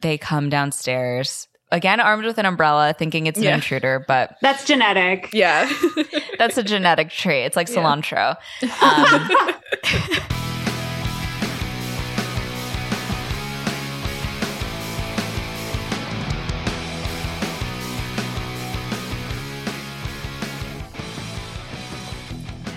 they come downstairs again armed with an umbrella thinking it's an Yeah. intruder but That's genetic. Yeah. that's a genetic trait it's like Yeah. cilantro um,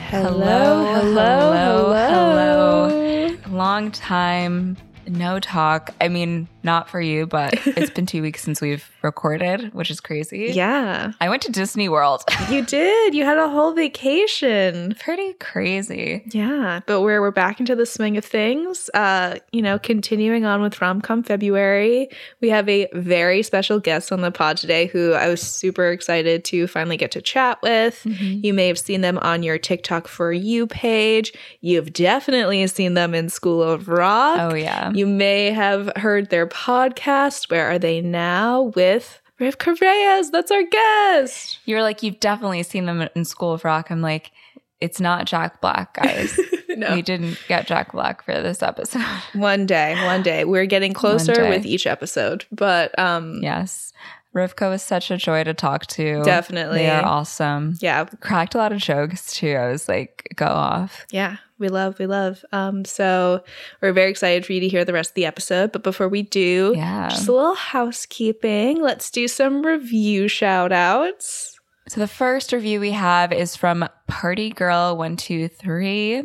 hello, hello, hello. hello. long time no talk i mean not for you but it's been two weeks since we've recorded which is crazy Yeah. i went to disney world You did. You had a whole vacation. pretty crazy Yeah, but we're we're back into the swing of things. Uh, you know, continuing on with Romcom February, we have a very special guest on the pod today who I was super excited to finally get to chat with. You may have seen them on your TikTok for you page. You've definitely seen them in School of Rock. oh yeah You may have heard their podcast. Where are they now? With Rivkah Reyes. That's our guest. You're like, you've definitely seen them in School of Rock. I'm like, it's not Jack Black, guys. No. We didn't get Jack Black for this episode. One day, one day. We're getting closer with each episode. But um yes. Rivka was such a joy to talk to. Definitely. They are awesome. yeah, Cracked a lot of jokes too. I was like, go off. yeah, we love, we love. Um, so we're very excited for you to hear the rest of the episode. But before we do, Yeah. just a little housekeeping. Let's do some review shout outs. So the first review we have is from Party Girl One Two Three.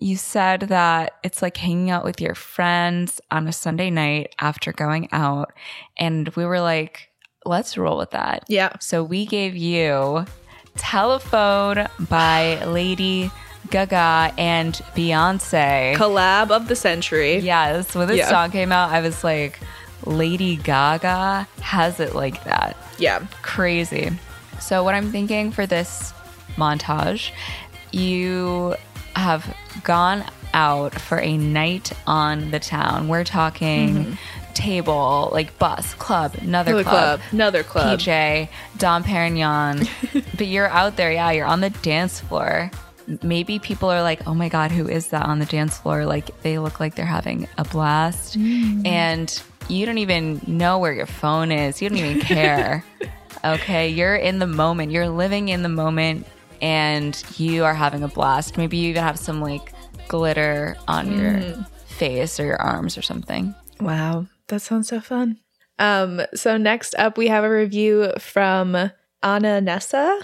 You said that it's like hanging out with your friends on a Sunday night after going out, and we were like, let's roll with that. Yeah. So we gave you Telephone by Lady Gaga and Beyonce. Collab of the century. yes, when this Yeah. song came out, I was like, Lady Gaga has it like that. Yeah. Crazy. So, what I'm thinking for this montage, you have gone out for a night on the town. We're talking mm-hmm. table, like bus, club, another, Another club, club. Another club. PJ, Dom Perignon. but you're out there, yeah, you're on the dance floor. Maybe people are like, oh my God, who is that on the dance floor? Like, they look like they're having a blast. And you don't even know where your phone is. You don't even care. okay. You're in the moment. You're living in the moment and you are having a blast. Maybe you even have some like glitter on your face or your arms or something. Wow, that sounds so fun. Um, so next up, we have a review from Anna Nessa.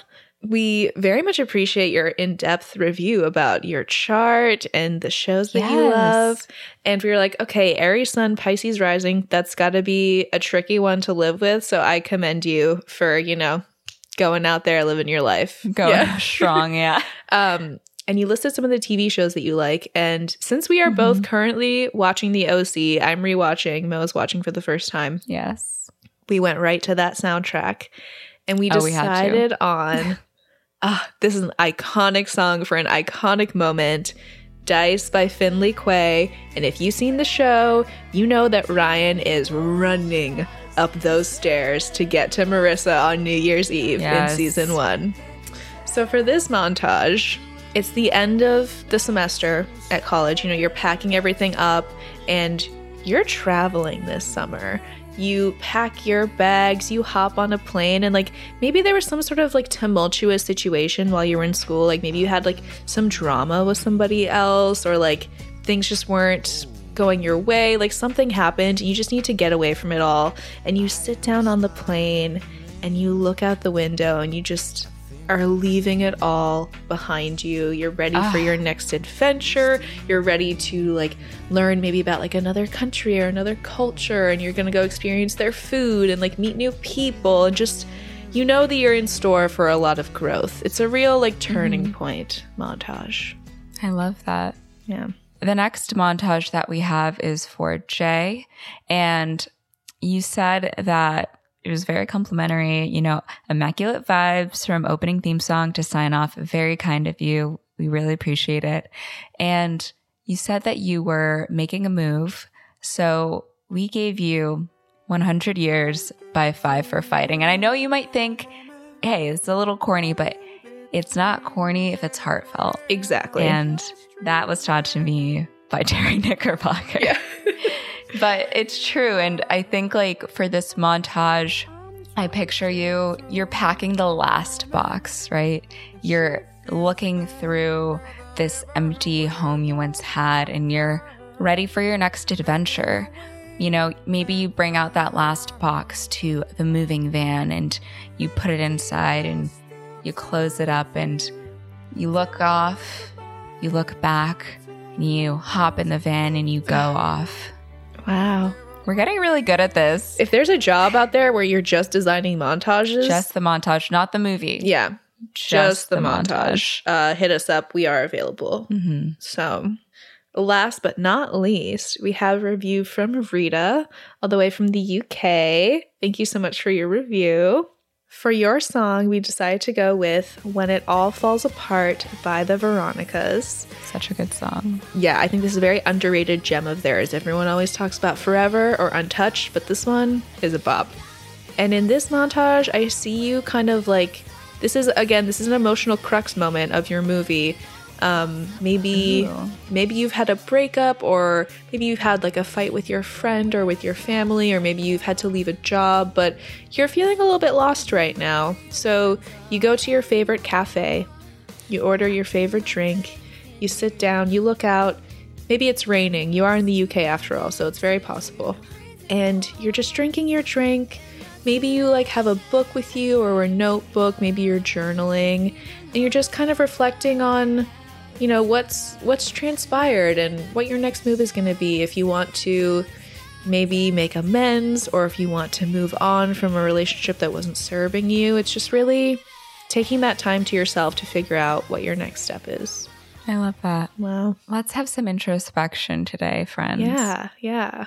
We very much appreciate your in-depth review about your chart and the shows that you love. And we were like, okay, Aries Sun, Pisces Rising, that's got to be a tricky one to live with. So I commend you for, you know, going out there living your life. Going Yeah. strong, yeah. Um, and you listed some of the TV shows that you like. And since we are both currently watching the OC, I'm rewatching. Mo's watching for the first time. Yes. We went right to that soundtrack, and we Oh, we decided on. Ah, this is an iconic song for an iconic moment. Dice by Finley Quaye. And if you've seen the show, you know that Ryan is running up those stairs to get to Marissa on New Year's Eve Yes. in season one. So for this montage, it's the end of the semester at college. You know, you're packing everything up and you're traveling this summer. You pack your bags, you hop on a plane, and like maybe there was some sort of like tumultuous situation while you were in school. Like maybe you had like some drama with somebody else, or like things just weren't going your way. Like something happened, you just need to get away from it all. And you sit down on the plane and you look out the window and you just are leaving it all behind you. You're ready for your ah. next adventure. You're ready to like learn maybe about like another country or another culture and you're going to go experience their food and like meet new people and just you know that you're in store for a lot of growth. It's a real like turning mm-hmm. point montage. I love that. Yeah. The next montage that we have is for Jay. And you said that it was very complimentary, you know, immaculate vibes from opening theme song to sign off. Very kind of you. We really appreciate it. And you said that you were making a move. So we gave you 100 years by five for fighting. And I know you might think, hey, it's a little corny, but it's not corny if it's heartfelt. Exactly. And that was taught to me by Terry Knickerbocker. but it's true. And I think, like, for this montage, I picture you, you're packing the last box, right? You're looking through this empty home you once had and you're ready for your next adventure. You know, maybe you bring out that last box to the moving van and you put it inside and you close it up and you look off, you look back, and you hop in the van and you go off. Wow. We're getting really good at this. If there's a job out there where you're just designing montages, Just the montage, not the movie. yeah, just, the, montage, Uh, hit us up. We are available. hmm So, last but not least, we have a review from Rita, all the way from the UK. Thank you so much for your review. For your song, we decided to go with When It All Falls Apart by the Veronicas. Such a good song. Yeah, I think this is a very underrated gem of theirs. Everyone always talks about Forever or Untouched, but this one is a bop. And in this montage, I see you kind of like this is again, this is an emotional crux moment of your movie. Um, maybe Ooh. maybe you've had a breakup or maybe you've had like a fight with your friend or with your family or maybe you've had to leave a job, but you're feeling a little bit lost right now. So, you go to your favorite cafe, you order your favorite drink, you sit down, you look out. Maybe it's raining. You are in the UK after all, so it's very possible. And you're just drinking your drink. Maybe you like have a book with you or a notebook, maybe you're journaling, and you're just kind of reflecting on you know what's what's transpired and what your next move is going to be if you want to maybe make amends or if you want to move on from a relationship that wasn't serving you. It's just really taking that time to yourself to figure out what your next step is. I love that. Wow. Let's have some introspection today, friends. Yeah, yeah.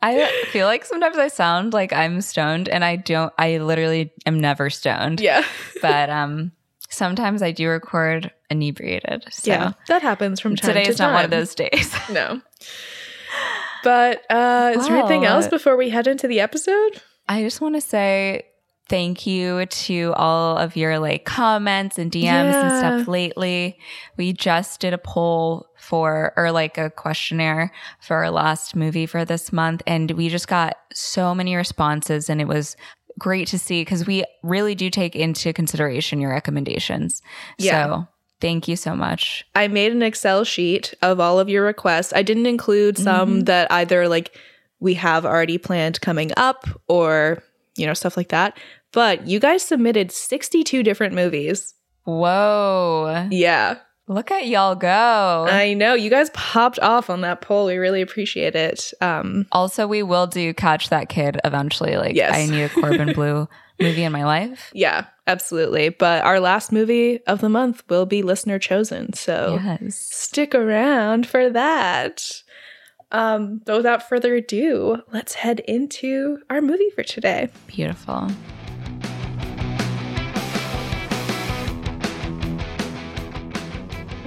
I feel like sometimes I sound like I'm stoned and I don't I literally am never stoned. Yeah. But um sometimes I do record inebriated. So Yeah. That happens from time today to is not one of those days. No. But uh is there anything else before we head into the episode? I just want to say thank you to all of your like comments and DMs and stuff lately. We just did a poll for or like a questionnaire for our last movie for this month and we just got so many responses and it was great to see because we really do take into consideration your recommendations. Yeah. So thank you so much. I made an Excel sheet of all of your requests. I didn't include some mm-hmm. that either like we have already planned coming up or, you know, stuff like that. But you guys submitted 62 different movies. Whoa. Yeah. Look at y'all go. I know. You guys popped off on that poll. We really appreciate it. Um, Also, we will do Catch That Kid eventually. Like, Yes. I need a Corbin Bleu movie in my life. yeah, absolutely. But our last movie of the month will be listener chosen. So Yes. stick around for that. Um, but without further ado, let's head into our movie for today. Beautiful.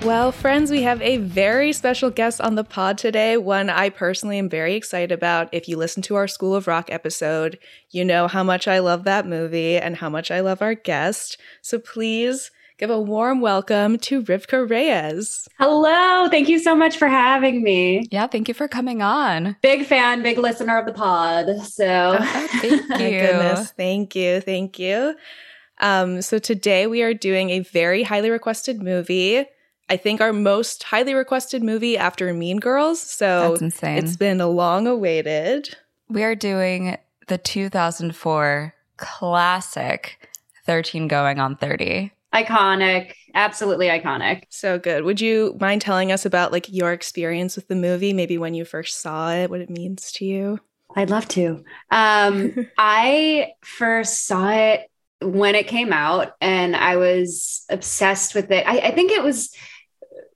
Well, friends, we have a very special guest on the pod today, one I personally am very excited about. If you listen to our School of Rock episode, you know how much I love that movie and how much I love our guest. So please give a warm welcome to Rivkah Reyes. Hello. Thank you so much for having me. Yeah. Thank you for coming on. Big fan, big listener of the pod. So Thank you. goodness. Thank you. Thank you. Um, so today we are doing a very highly requested movie. I think our most highly requested movie after Mean Girls. So That's insane. it's been a long awaited. we are doing the 2004 classic 13 Going on 30. iconic, absolutely iconic. So good. Would you mind telling us about like your experience with the movie, maybe when you first saw it, what it means to you? I'd love to. Um, I first saw it when it came out and I was obsessed with it. I, I think it was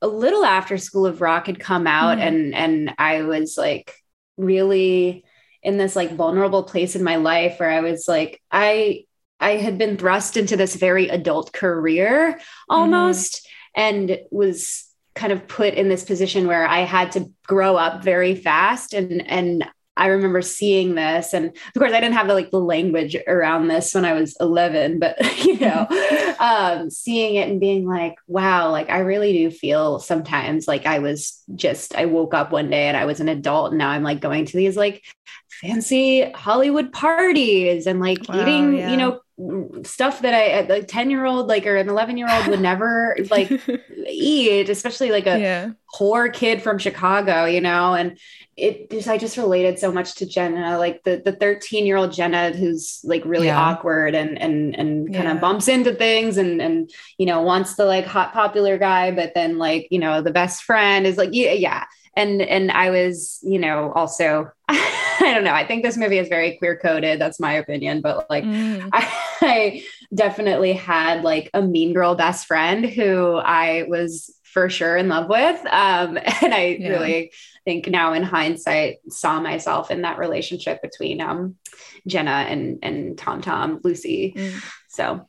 a little after School of Rock had come out Mhm. and and I was like really in this like vulnerable place in my life where I was like I I had been thrust into this very adult career almost and was kind of put in this position where I had to grow up very fast and and I remember seeing this, and of course, I didn't have the, like the language around this when I was 11, but you know, um, seeing it and being like, wow, like I really do feel sometimes like I was just, I woke up one day and I was an adult, and now I'm like going to these like fancy Hollywood parties and like wow, eating, yeah. you know, stuff that I, uh, a 10 year old, like, or an 11 year old would never like eat, especially like a yeah. poor kid from Chicago, you know? And it just, I just related so much to Jenna, like the, the 13 year old Jenna who's like really yeah. awkward and, and, and kind of bumps into things and, and, you know, wants the like hot popular guy, but then like, you know, the best friend is like, yeah, yeah. And, and I was, you know, also, I don't know. I think this movie is very queer coded. That's my opinion. But like, mm. I, I definitely had like a mean girl best friend who I was for sure in love with. Um, and I yeah. really think now in hindsight saw myself in that relationship between um, Jenna and and Tom Tom Lucy. Mm. So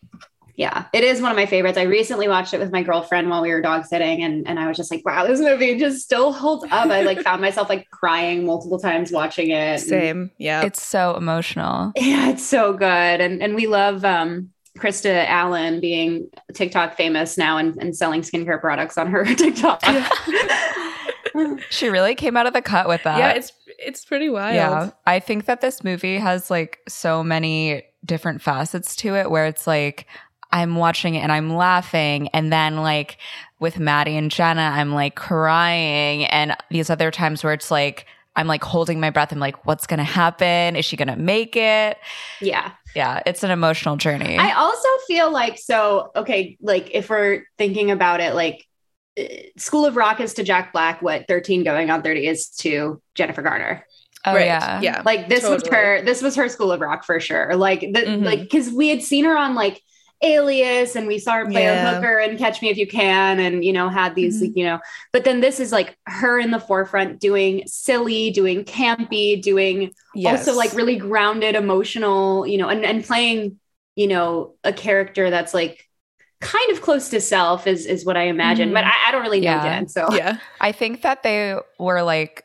yeah, it is one of my favorites. I recently watched it with my girlfriend while we were dog sitting, and, and I was just like, wow, this movie just still holds up. I like found myself like crying multiple times watching it. Same. Yeah. It's so emotional. Yeah, it's so good. And and we love um Christa Allen being TikTok famous now and, and selling skincare products on her TikTok. she really came out of the cut with that. Yeah, it's it's pretty wild. Yeah. I think that this movie has like so many different facets to it where it's like I'm watching it and I'm laughing. And then like with Maddie and Jenna, I'm like crying. And these other times where it's like, I'm like holding my breath. I'm like, what's going to happen? Is she going to make it? Yeah. Yeah. It's an emotional journey. I also feel like, so, okay, like if we're thinking about it, like uh, School of Rock is to Jack Black, what 13 going on 30 is to Jennifer Garner. Oh right. yeah. Yeah. Like this totally. was her, this was her School of Rock for sure. Like, the, mm-hmm. like, cause we had seen her on like, Alias and we saw her play yeah. a hooker and Catch Me If You Can and you know had these mm-hmm. you know but then this is like her in the forefront doing silly doing campy doing yes. also like really grounded emotional you know and and playing you know a character that's like kind of close to self is is what I imagine mm-hmm. but I, I, don't really know yeah. Jen so yeah I think that they were like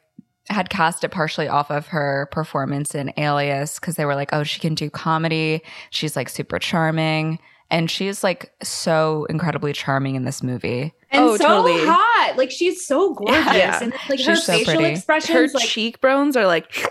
had cast it partially off of her performance in Alias because they were like, oh, she can do comedy. She's like super charming and she's like so incredibly charming in this movie. And oh, so totally. hot. Like she's so gorgeous. Yeah. And like she's her so facial pretty. expressions. Her like, cheekbones are like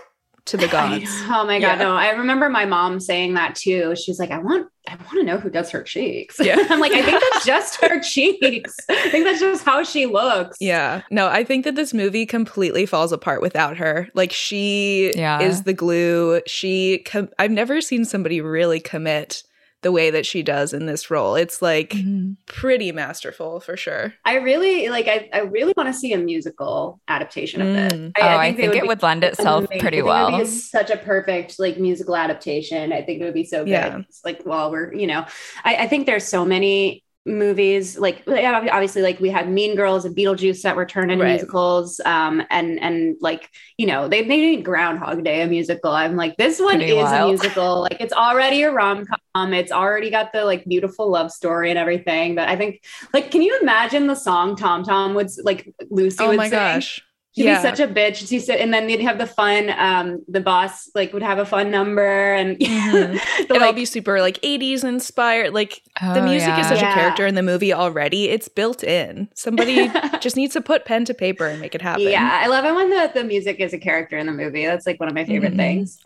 to the gods. oh my god, yeah. no. I remember my mom saying that too. She's like, I want I want to know who does her cheeks. Yeah. I'm like, I think that's just her cheeks. I think that's just how she looks. Yeah. No, I think that this movie completely falls apart without her. Like she yeah. is the glue. She com- I've never seen somebody really commit the way that she does in this role. It's like mm-hmm. pretty masterful for sure. I really like I, I really want to see a musical adaptation of it. Mm. I, oh, I think, I think it would, would lend itself amazing. pretty well. It would be such a perfect like musical adaptation. I think it would be so good. Yeah. It's like while we're, you know, I, I think there's so many movies like obviously like we had mean girls and beetlejuice that were turned into right. musicals um and and like you know they made groundhog day a musical i'm like this one Pretty is wild. a musical like it's already a rom-com it's already got the like beautiful love story and everything but i think like can you imagine the song tom tom would like lucy oh would my sing? gosh She'd yeah. be such a bitch. She said, and then they'd have the fun. Um, the boss like would have a fun number, and mm-hmm. it'd like, all be super like '80s inspired. Like oh, the music yeah. is such yeah. a character in the movie already. It's built in. Somebody just needs to put pen to paper and make it happen. Yeah, I love it when the the music is a character in the movie. That's like one of my favorite mm-hmm. things.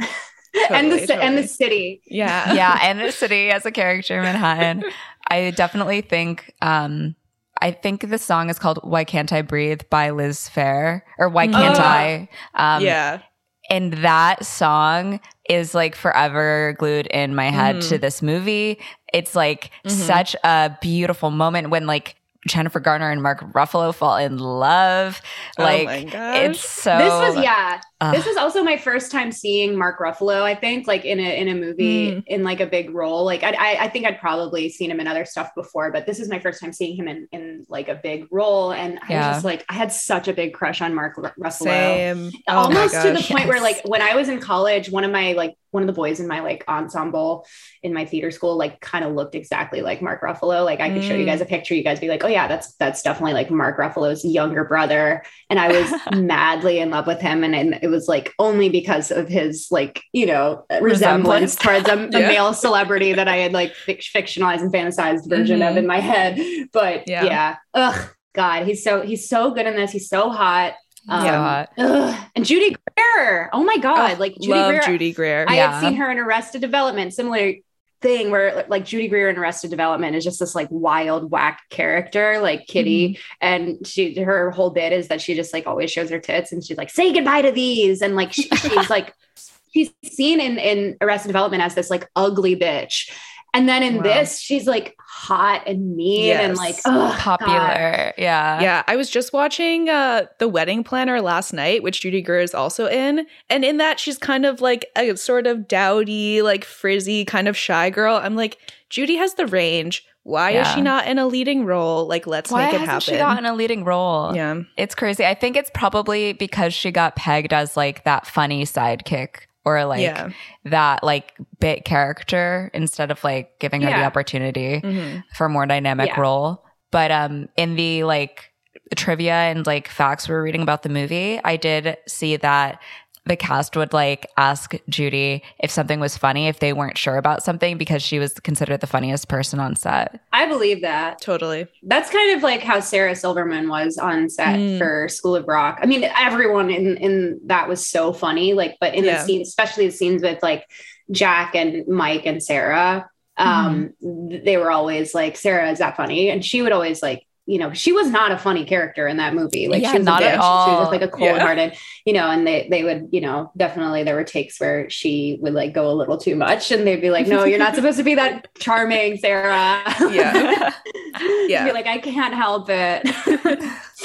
Totally, and the totally. and the city. Yeah, yeah, and the city as a character in Manhattan. I definitely think. um I think the song is called Why Can't I Breathe by Liz Phair or Why Can't oh. I? Um, yeah. And that song is like forever glued in my head mm. to this movie. It's like mm-hmm. such a beautiful moment when like Jennifer Garner and Mark Ruffalo fall in love. Oh like oh it's so This was yeah. Uh, this was also my first time seeing Mark Ruffalo, I think, like in a in a movie mm. in like a big role. Like I, I think I'd probably seen him in other stuff before, but this is my first time seeing him in in like a big role. And I yeah. was just like, I had such a big crush on Mark Ruffalo. Same. Oh Almost to the point yes. where like when I was in college, one of my like one of the boys in my like ensemble in my theater school like kind of looked exactly like Mark Ruffalo. Like I could mm. show you guys a picture, you guys be like, oh yeah, that's that's definitely like Mark Ruffalo's younger brother. And I was madly in love with him, and, and it was like only because of his like you know resemblance, towards a, a male celebrity that I had like fictionalized and fantasized version mm-hmm. of in my head. But yeah. yeah, ugh, God, he's so he's so good in this. He's so hot. Um, yeah. Ugh. And Judy Greer. Oh my God. Oh, like Judy love Greer. Judy Greer. I yeah. had seen her in Arrested Development. Similar thing where like Judy Greer in Arrested Development is just this like wild whack character like Kitty. Mm-hmm. and she her whole bit is that she just like always shows her tits and she's like say goodbye to these. And like she, she's like she's seen in in Arrested Development as this like ugly bitch and then in wow. this, she's like hot and mean yes. and like popular. God. Yeah. Yeah. I was just watching uh The Wedding Planner last night, which Judy Greer is also in. And in that, she's kind of like a sort of dowdy, like frizzy, kind of shy girl. I'm like, Judy has the range. Why yeah. is she not in a leading role? Like, let's Why make it happen. She got in a leading role. Yeah, it's crazy. I think it's probably because she got pegged as like that funny sidekick or like yeah. that like bit character instead of like giving her the opportunity mm-hmm. for a more dynamic yeah. role. But um in the like trivia and like facts we are reading about the movie, I did see that the cast would like ask Judy if something was funny if they weren't sure about something because she was considered the funniest person on set. I believe that. Totally. That's kind of like how Sarah Silverman was on set mm. for School of Rock. I mean, everyone in in that was so funny like but in yeah. the scenes especially the scenes with like Jack and Mike and Sarah um mm. they were always like Sarah is that funny and she would always like you know, she was not a funny character in that movie. Like yeah, she was not at all. She was just like a cold hearted, yeah. you know, and they they would, you know, definitely there were takes where she would like go a little too much and they'd be like, No, you're not supposed to be that charming, Sarah. Yeah. yeah. be like, I can't help it.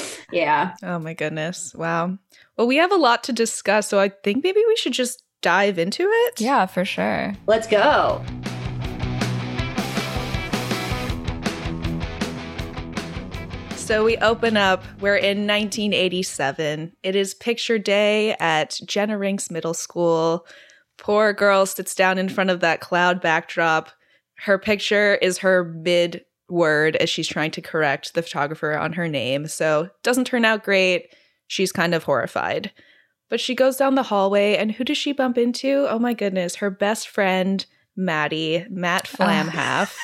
yeah. Oh my goodness. Wow. Well, we have a lot to discuss, so I think maybe we should just dive into it. Yeah, for sure. Let's go. So we open up. We're in 1987. It is picture day at Jenna Rink's Middle School. Poor girl sits down in front of that cloud backdrop. Her picture is her mid word as she's trying to correct the photographer on her name. So doesn't turn out great. She's kind of horrified. But she goes down the hallway, and who does she bump into? Oh my goodness, her best friend, Maddie, Matt Flamhaff.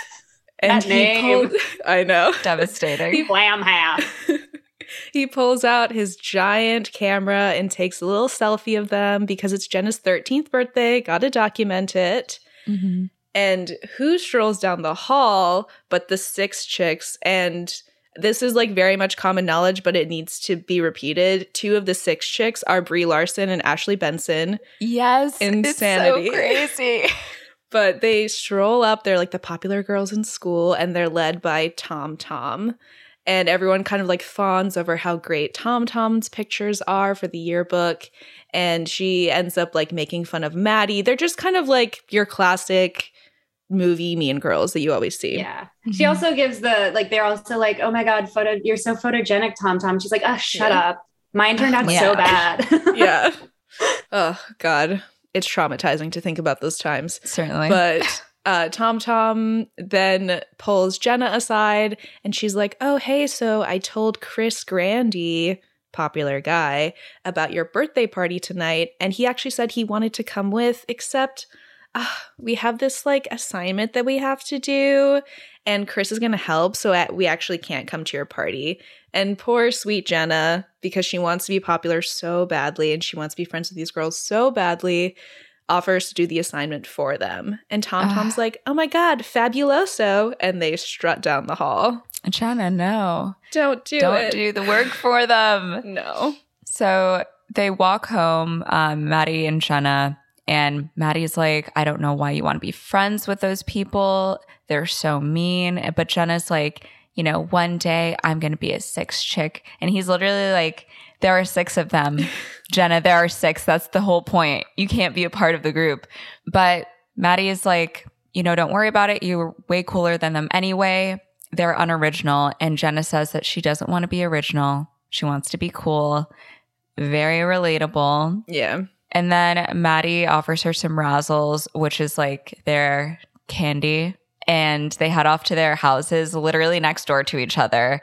And that name. Pulled, I know. Devastating. Wham half. he pulls out his giant camera and takes a little selfie of them because it's Jenna's 13th birthday. Gotta document it. Mm-hmm. And who strolls down the hall but the six chicks? And this is like very much common knowledge, but it needs to be repeated. Two of the six chicks are Brie Larson and Ashley Benson. Yes. Insanity. so crazy. But they stroll up. They're like the popular girls in school, and they're led by Tom Tom. And everyone kind of like fawns over how great Tom Tom's pictures are for the yearbook. And she ends up like making fun of Maddie. They're just kind of like your classic movie mean girls that you always see. Yeah. Mm-hmm. She also gives the like they're also like, oh my God, photo you're so photogenic, Tom Tom. She's like, oh shut yeah. up. Mine turned out yeah. so bad. yeah. Oh God it's traumatizing to think about those times. Certainly. But uh, Tom Tom then pulls Jenna aside and she's like, Oh, hey, so I told Chris Grandy, popular guy, about your birthday party tonight. And he actually said he wanted to come with, except uh, we have this like assignment that we have to do. And Chris is going to help. So at, we actually can't come to your party. And poor sweet Jenna, because she wants to be popular so badly and she wants to be friends with these girls so badly, offers to do the assignment for them. And Tom Tom's like, oh my God, fabuloso. And they strut down the hall. Jenna, no. Don't do Don't it. do the work for them. no. So they walk home, um, Maddie and Jenna. And Maddie's like, I don't know why you want to be friends with those people. They're so mean. But Jenna's like, you know, one day I'm going to be a six chick. And he's literally like, there are six of them. Jenna, there are six. That's the whole point. You can't be a part of the group. But Maddie is like, you know, don't worry about it. You're way cooler than them anyway. They're unoriginal. And Jenna says that she doesn't want to be original. She wants to be cool. Very relatable. Yeah. And then Maddie offers her some razzles, which is like their candy and they head off to their houses literally next door to each other.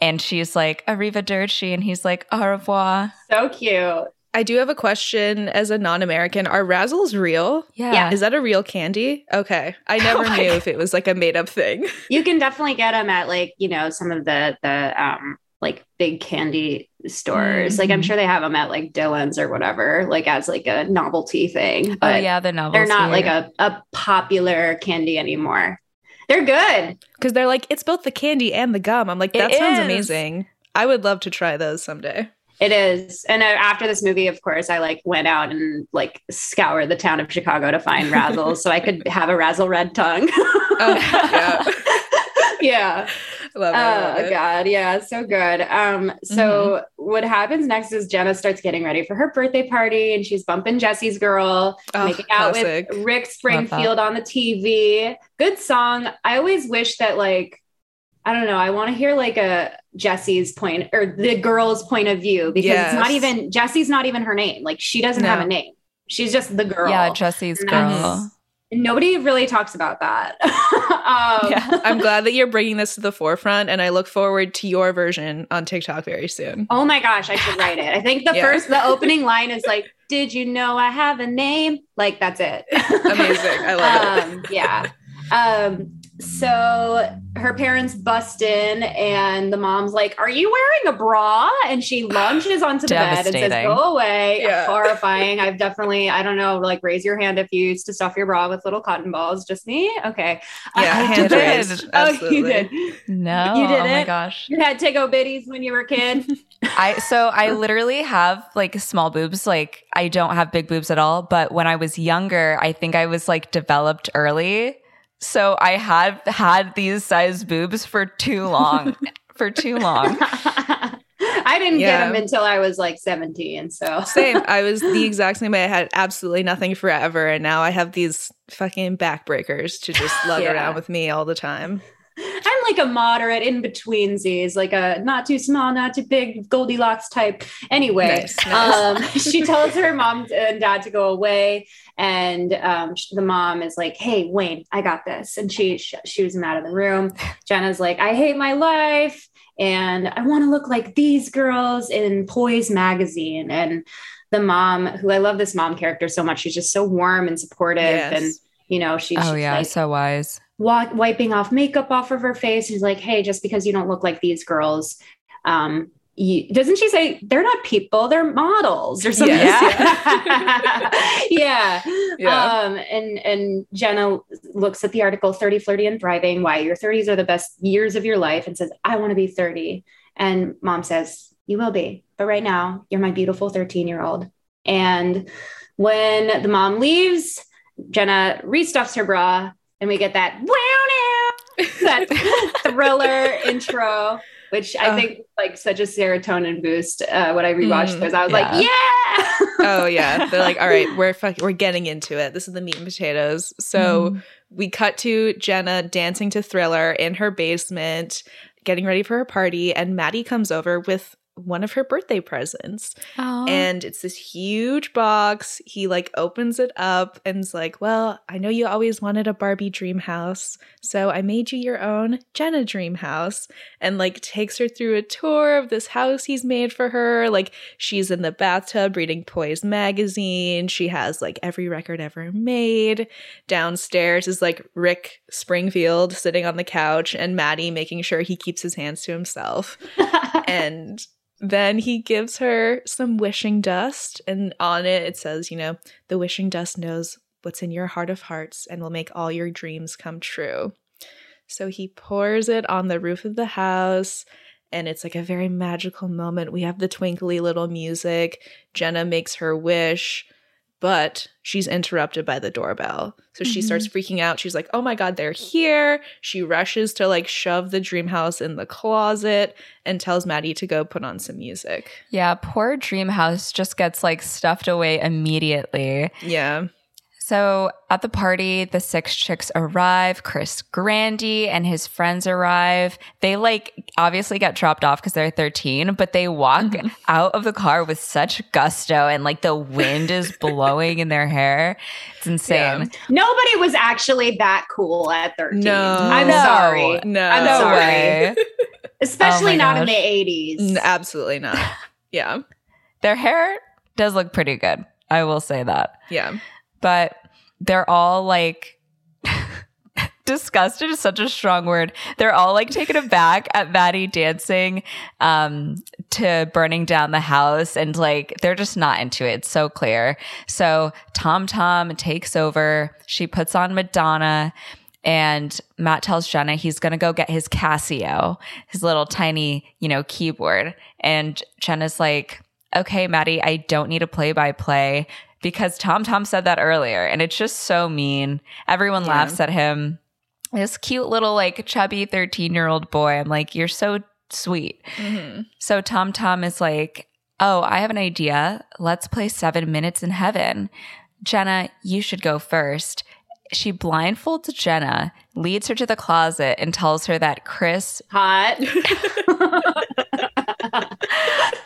And she's like, Arrivederci. And he's like, Au revoir. So cute. I do have a question as a non-American. Are Razzles real? Yeah. Yeah. Is that a real candy? Okay. I never my knew God. if it was like a made up thing. You can definitely get them at like, you know, some of the the um like big candy stores. Like I'm Mhm. sure they have them at like Dylan's or whatever, like as like a novelty thing. Oh But yeah, the novels. they're not like a, a popular candy anymore. They're good. Because they're like, it's both the candy and the gum. I'm like, that It sounds is. amazing. I would love to try those someday. It is. And uh, after this movie, of course, I like went out and like scoured the town of Chicago to find Razzles so I could have a Razzle red tongue. Oh, yeah. yeah. Love it. Love Oh it. god, yeah, so good. Um, so what happens next is Jenna starts getting ready for her birthday party, and she's bumping Jesse's girl, Oh, making out classic. with Rick Springfield on the TV. Good song. I always wish that like. I don't know. I want to hear like a Jesse's point or the girl's point of view because it's not even Jesse's not even her name. Like she doesn't have a name. She's just the girl. Yeah, Jesse's girl. Nobody really talks about that. um, Yeah. I'm glad that you're bringing this to the forefront, and I look forward to your version on TikTok very soon. Oh my gosh, I should write it. I think the Yeah. first, the opening line is like, "Did you know I have a name?" Like that's it. Amazing. I love it. um, Yeah. Um. So her parents bust in, and the mom's like, "Are you wearing a bra?" And she lunges onto the bed and says, "Go away." Yeah. Horrifying. I've definitely, I don't know, like raise your hand if you used to stuff your bra with little cotton balls. Just me. Okay. Yeah, uh, I hands did it. Oh, you did. No. You did oh my gosh. You had Tigo bitties when you were a kid. I so I literally have like small boobs. Like I don't have big boobs at all. But when I was younger, I think I was like developed early. So I have had these size boobs for too long. for too long. I didn't get them until I was like 17. So Same. I was the exact same way. I had absolutely nothing forever, and now I have these fucking backbreakers to just lug Yeah. around with me all the time. I'm like a moderate in between Z's, like a not too small, not too big, Goldilocks type. Anyway, Nice, nice. um, she tells her mom and dad to go away, and um, the mom is like, "Hey, Wayne, I got this," and she sh- shoots him out of the room. Jenna's like, "I hate my life." And I want to look like these girls in Poise magazine. And the mom, who I love this mom character so much, she's just so warm and supportive. Yes. And, you know, she, Oh she's yeah, like, so wise. wa- wiping off makeup off of her face. She's like, "Hey, just because you don't look like these girls, um, you, doesn't she say they're not people, they're models or something?" yeah. Yeah. Um, and and Jenna looks at the article "30, Flirty, and Thriving: Why Your 30s Are the Best Years of Your Life," and says, "I want to be 30." And mom says, "You will be, but right now, you're my beautiful 13 year old." And when the mom leaves, Jenna restuffs her bra, and we get that wow now that thriller intro, which I Oh. think was like such a serotonin boost uh, when I rewatched Mm, those. I was yeah. like, yeah. oh yeah. They're like, all right, we're fuck- we're getting into it. This is the meat and potatoes. So Mhm. we cut to Jenna dancing to Thriller in her basement, getting ready for her party, and Maddie comes over with one of her birthday presents. Aw. And it's this huge box. He like opens it up and's like, Well, I know you always wanted a Barbie dream house. So I made you your own Jenna dream house. And like takes her through a tour of this house he's made for her. Like she's in the bathtub reading Poise magazine. She has like every record ever made. Downstairs is like Rick Springfield sitting on the couch and Maddie making sure he keeps his hands to himself and then he gives her some wishing dust and on it it says you know the wishing dust knows what's in your heart of hearts and will make all your dreams come true. So he pours it on the roof of the house and it's like a very magical moment. We have the twinkly little music. Jenna makes her wish but she's interrupted by the doorbell. So she Mhm. starts freaking out. She's like, "Oh my god, they're here." She rushes to like shove the dream house in the closet and tells Maddie to go put on some music. yeah, poor dream house just gets like stuffed away immediately. Yeah. So at the party, the six chicks arrive. Chris Grandy and his friends arrive. They like obviously get dropped off because they're 13, but they walk Mhm. out of the car with such gusto and like the wind is blowing in their hair. It's insane. Nobody was actually that cool at 13. No. I'm No. sorry. No. I'm No sorry. way. Especially Oh my not in the 80s. N- absolutely not. Yeah. Their hair does look pretty good. I will say that. Yeah. But they're all like disgusted is such a strong word. They're all like taken aback at Maddie dancing um, to burning down the house and like they're just not into it. It's so clear. So Tom Tom takes over. She puts on Madonna and Matt tells Jenna he's going to go get his Casio, his little tiny, you know, keyboard. And Jenna's like, okay, Maddie, I don't need a play by play because Tom Tom said that earlier. And it's just so mean. Everyone Yeah. laughs at him. This cute little, like, chubby 13 year old boy. I'm like, you're so sweet. Mhm. So Tom Tom is like, Oh, I have an idea. Let's play seven minutes in heaven. Jenna, you should go first. She blindfolds Jenna, leads her to the closet, and tells her that Chris, Hot.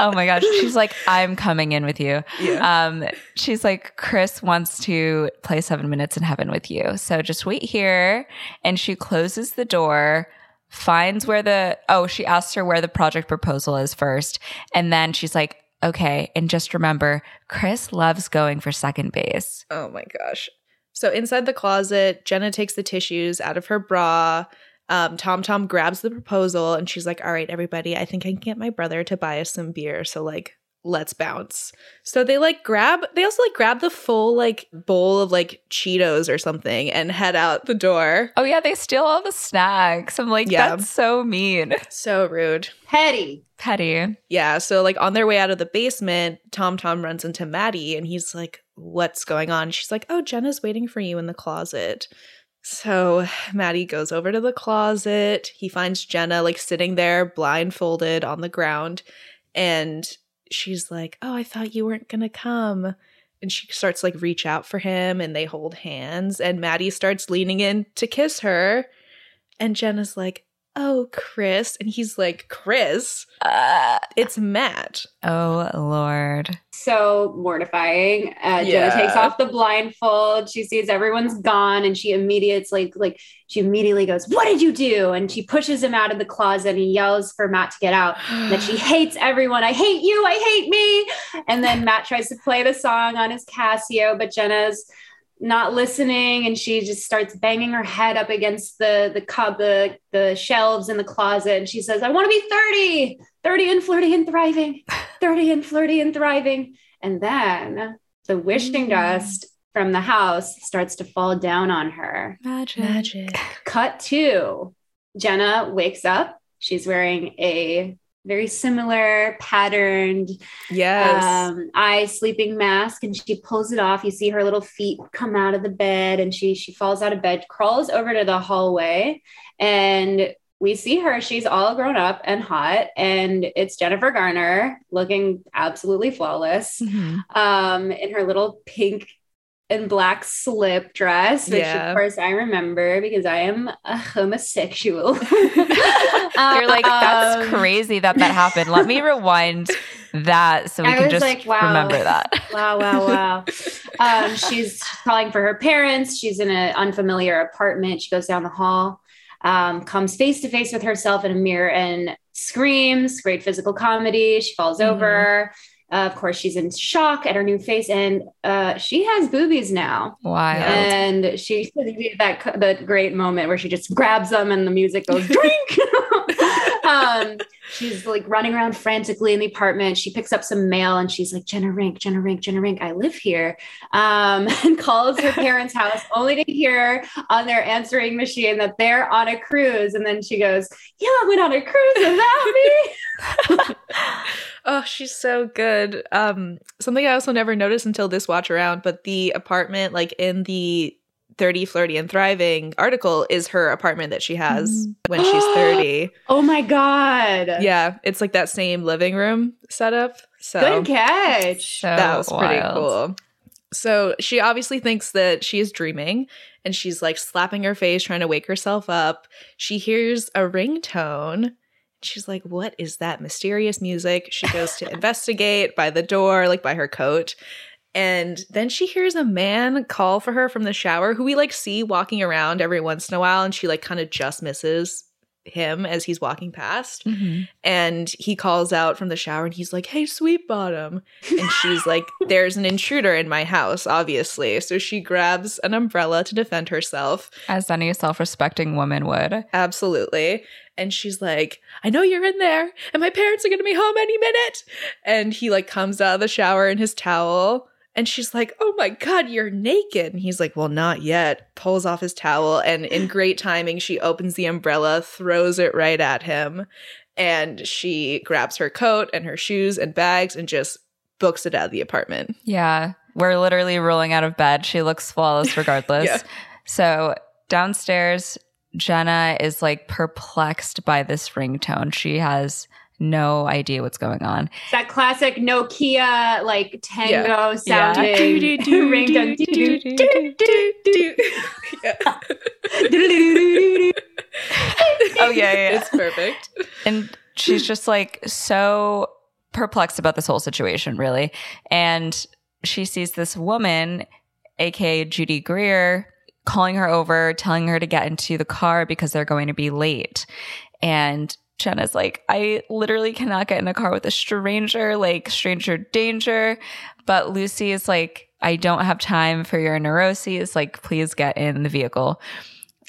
oh my gosh, she's like, I'm coming in with you. Yeah. Um, she's like, Chris wants to play seven minutes in heaven with you. So just wait here. And she closes the door, finds where the, oh, she asks her where the project proposal is first. And then she's like, okay. And just remember, Chris loves going for second base. Oh my gosh. So inside the closet, Jenna takes the tissues out of her bra. Um, Tom Tom grabs the proposal and she's like, All right, everybody, I think I can get my brother to buy us some beer. So, like, let's bounce. So they like grab, they also like grab the full like bowl of like Cheetos or something and head out the door. Oh, yeah. They steal all the snacks. I'm like, Yeah. that's so mean. So rude. Petty. Petty. Yeah. So, like, on their way out of the basement, Tom Tom runs into Maddie and he's like, What's going on? She's like, Oh, Jenna's waiting for you in the closet. So, Maddie goes over to the closet. He finds Jenna like sitting there blindfolded on the ground. And she's like, Oh, I thought you weren't going to come. And she starts like reach out for him and they hold hands. And Maddie starts leaning in to kiss her. And Jenna's like, Oh, Chris. And he's like, Chris, Uh, it's Matt. oh, Lord. So mortifying. Uh, Jenna takes off the blindfold. She sees everyone's gone, and she immediately like like she immediately goes, "What did you do?" And she pushes him out of the closet and he yells for Matt to get out. That she hates everyone. I hate you. I hate me. And then Matt tries to play the song on his Casio, but Jenna's not listening and she just starts banging her head up against the the cub the the shelves in the closet and she says i want to be 30 30 and flirty and thriving 30 and flirty and thriving and then the wishing Mm. dust from the house starts to fall down on her Magic. Magic. cut to jenna wakes up she's wearing a very similar patterned Yes. um, eye sleeping mask and she pulls it off. You see her little feet come out of the bed and she she falls out of bed, crawls over to the hallway, and we see her. She's all grown up and hot, and it's Jennifer Garner looking absolutely flawless Mhm. um, in her little pink and black slip dress, which Yeah. of course I remember because I am a homosexual. You're like, that's Um, crazy that that happened. Let me rewind that so we I can just like, wow. remember that. Wow, wow, wow. um, she's calling for her parents. She's in an unfamiliar apartment. She goes down the hall, um, comes face to face with herself in a mirror and screams. Great physical comedy. She falls Mhm. over. Uh, of course, she's in shock at her new face, and uh, she has boobies now. Wild. And she that the great moment where she just grabs them, and the music goes drink. um, she's like running around frantically in the apartment. She picks up some mail and she's like, Jenna Rink, Jenna Rink, Jenna Rink, I live here. Um, and calls her parents' house only to hear on their answering machine that they're on a cruise. And then she goes, Yeah, I went on a cruise without me. Oh, she's so good. Um, something I also never noticed until this watch around, but the apartment, like in the 30, Flirty, and Thriving article, is her apartment that she has when she's 30. oh my God. Yeah, it's like that same living room setup. So Good catch. So that was pretty wild. cool. So she obviously thinks that she is dreaming and she's like slapping her face, trying to wake herself up. She hears a ringtone. She's like, What is that mysterious music? She goes to investigate by the door, like by her coat. And then she hears a man call for her from the shower who we like see walking around every once in a while. And she like kind of just misses him as he's walking past. Mhm. And he calls out from the shower and he's like, Hey, sweet bottom. And she's like, There's an intruder in my house, obviously. So she grabs an umbrella to defend herself. As any self respecting woman would. Absolutely. And she's like, I know you're in there, and my parents are gonna be home any minute. And he like comes out of the shower in his towel. And she's like, Oh my God, you're naked. And he's like, Well, not yet. Pulls off his towel. And in great timing, she opens the umbrella, throws it right at him. And she grabs her coat and her shoes and bags and just books it out of the apartment. Yeah. We're literally rolling out of bed. She looks flawless regardless. Yeah. So downstairs, Jenna is like perplexed by this ringtone. She has no idea what's going on. It's that classic Nokia like tango Yeah. sounding ringtone. Oh, yeah, yeah, yeah. It's perfect. And she's just like so perplexed about this whole situation, really. And she sees this woman, aka Judy Greer, calling her over, telling her to get into the car because they're going to be late. And Jenna's like, I literally cannot get in a car with a stranger, like stranger danger. But Lucy is like, I don't have time for your neuroses. Like, please get in the vehicle.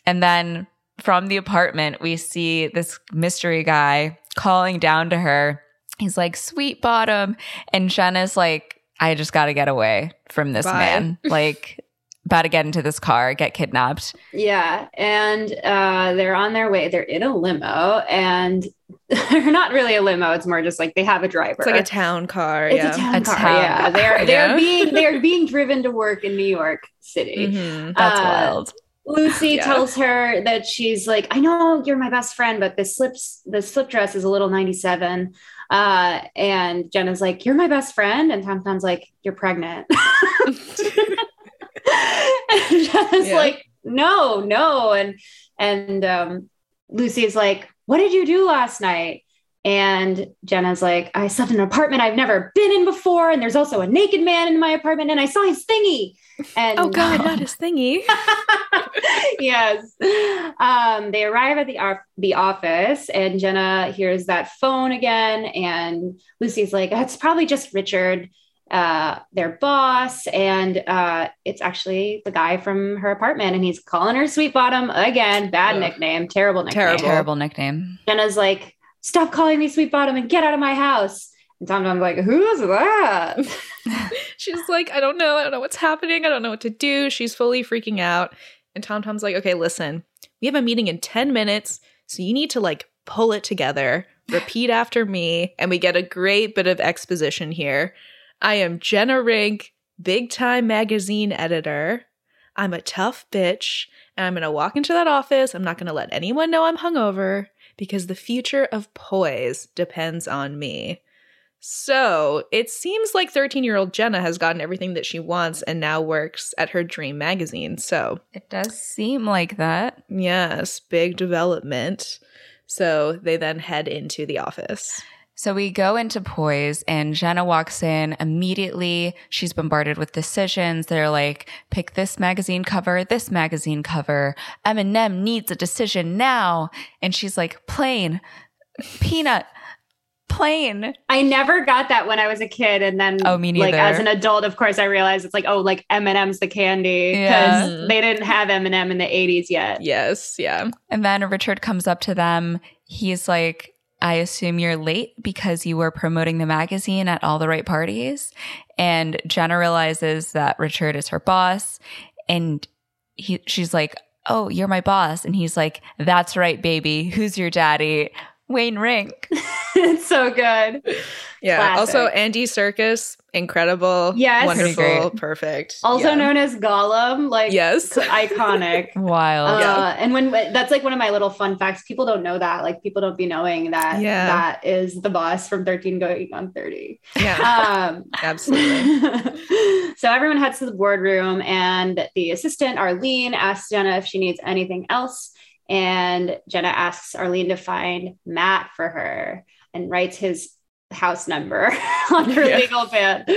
And then from the apartment, we see this mystery guy calling down to her. He's like, sweet bottom. And Jenna's like, I just got to get away from this Bye. man. Like, about to get into this car, get kidnapped. Yeah, and uh, they're on their way. They're in a limo, and they're not really a limo. It's more just like they have a driver. It's like a town car. It's yeah. a town A car. town yeah, they're they're yeah. being they're being driven to work in New York City. Mhm. That's Uh, wild. Lucy Yeah. tells her that she's like, I know you're my best friend, but this slips the slip dress is a little 97. Uh, and Jenna's like, You're my best friend. And Tom Tom's like, You're pregnant. and Jenna's Yeah. like, No, no. And and um Lucy's like, What did you do last night? And Jenna's like, I slept in an apartment I've never been in before. And there's also a naked man in my apartment, and I saw his thingy. And Oh God, not his thingy. yes. Um, they arrive at the off- the office, and Jenna hears that phone again, and Lucy's like, "That's probably just Richard, uh, their boss," and uh, it's actually the guy from her apartment, and he's calling her Sweet Bottom again. Bad Ugh. nickname, terrible nickname. Terrible. Terrible nickname. Jenna's like, "Stop calling me Sweet Bottom and get out of my house." And Tom Tom's like, "Who's that?" She's like, I don't know. I don't know what's happening. I don't know what to do. She's fully freaking out. And Tom Tom's like, okay, listen, we have a meeting in 10 minutes. So you need to like pull it together, repeat after me. And we get a great bit of exposition here. I am Jenna Rink, big time magazine editor. I'm a tough bitch. And I'm going to walk into that office. I'm not going to let anyone know I'm hungover because the future of poise depends on me. So it seems like 13 year old Jenna has gotten everything that she wants and now works at her dream magazine. So, It does seem like that. yes, big development. So they then head into the office. So we go into Poise and Jenna walks in immediately. She's bombarded with decisions. They're like, pick this magazine cover, this magazine cover. M and M needs a decision now. And she's like, plain, peanut, plain. I never got that when I was a kid, and then Oh, me like neither. as an adult, of course, I realized it's like oh, like M and M's the candy because Yeah. they didn't have M and m in the '80s yet. Yes, yeah. And then Richard comes up to them. He's like, I assume you're late because you were promoting the magazine at all the right parties. And Jenna realizes that Richard is her boss. And he, she's like, Oh, you're my boss. And he's like, That's right, baby. Who's your daddy? Wayne Rink. it's so good. Yeah. Classic. Also, Andy Serkis, incredible. Yes. Wonderful. Perfect. Also Yeah. known as Gollum, like Yes. iconic. Wild. Uh, Yeah. and when that's like one of my little fun facts. People don't know that. Like people don't be knowing that Yeah. that is the boss from 13 going on 30. Yeah. Um, Absolutely. so everyone heads to the boardroom, and the assistant Arlene asks Jenna if she needs anything else. And Jenna asks Arlene to find Matt for her and writes his house number on her Yeah. legal pad.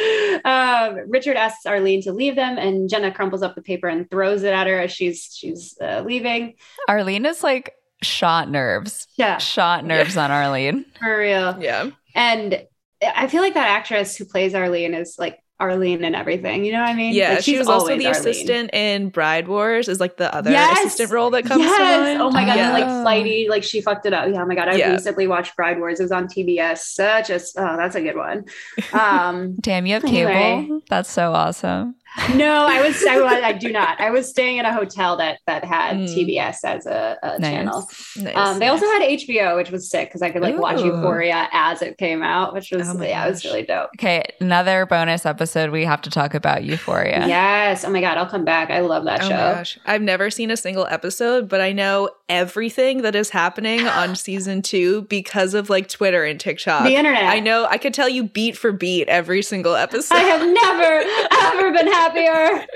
Um, Richard asks Arlene to leave them, and Jenna crumples up the paper and throws it at her as she's she's uh, leaving. Arlene is like shot nerves. Yeah. Shot nerves on Arlene. For real. Yeah. And I feel like that actress who plays Arlene is like Arlene and everything. You know what I mean? Yeah, Like, she was also the Arlene. assistant in Bride Wars, is like the other Yes! assistant role that comes yes! to mind. Oh my god, yeah. and like flighty, like she fucked it up. Yeah, oh my god, I Yeah. recently watched Bride Wars. It was on TBS. Such a oh, that's a good one. Um, Damn, you have cable? Anyway. That's so awesome. No, I was I, was- I do not. I was staying at a hotel that that had Mm. TBS as a, a Nice. channel. Nice, Um, they also had HBO, which was sick because I could like watch Euphoria as it came out, which was Oh yeah, it was really dope. Okay, another bonus episode. We have to talk about Euphoria. Yes. Oh my god, I'll come back. I love that Oh show. my gosh. I've never seen a single episode, but I know everything that is happening on season two because of like Twitter and TikTok. The internet. I know I could tell you beat for beat every single episode. I have never ever been happier.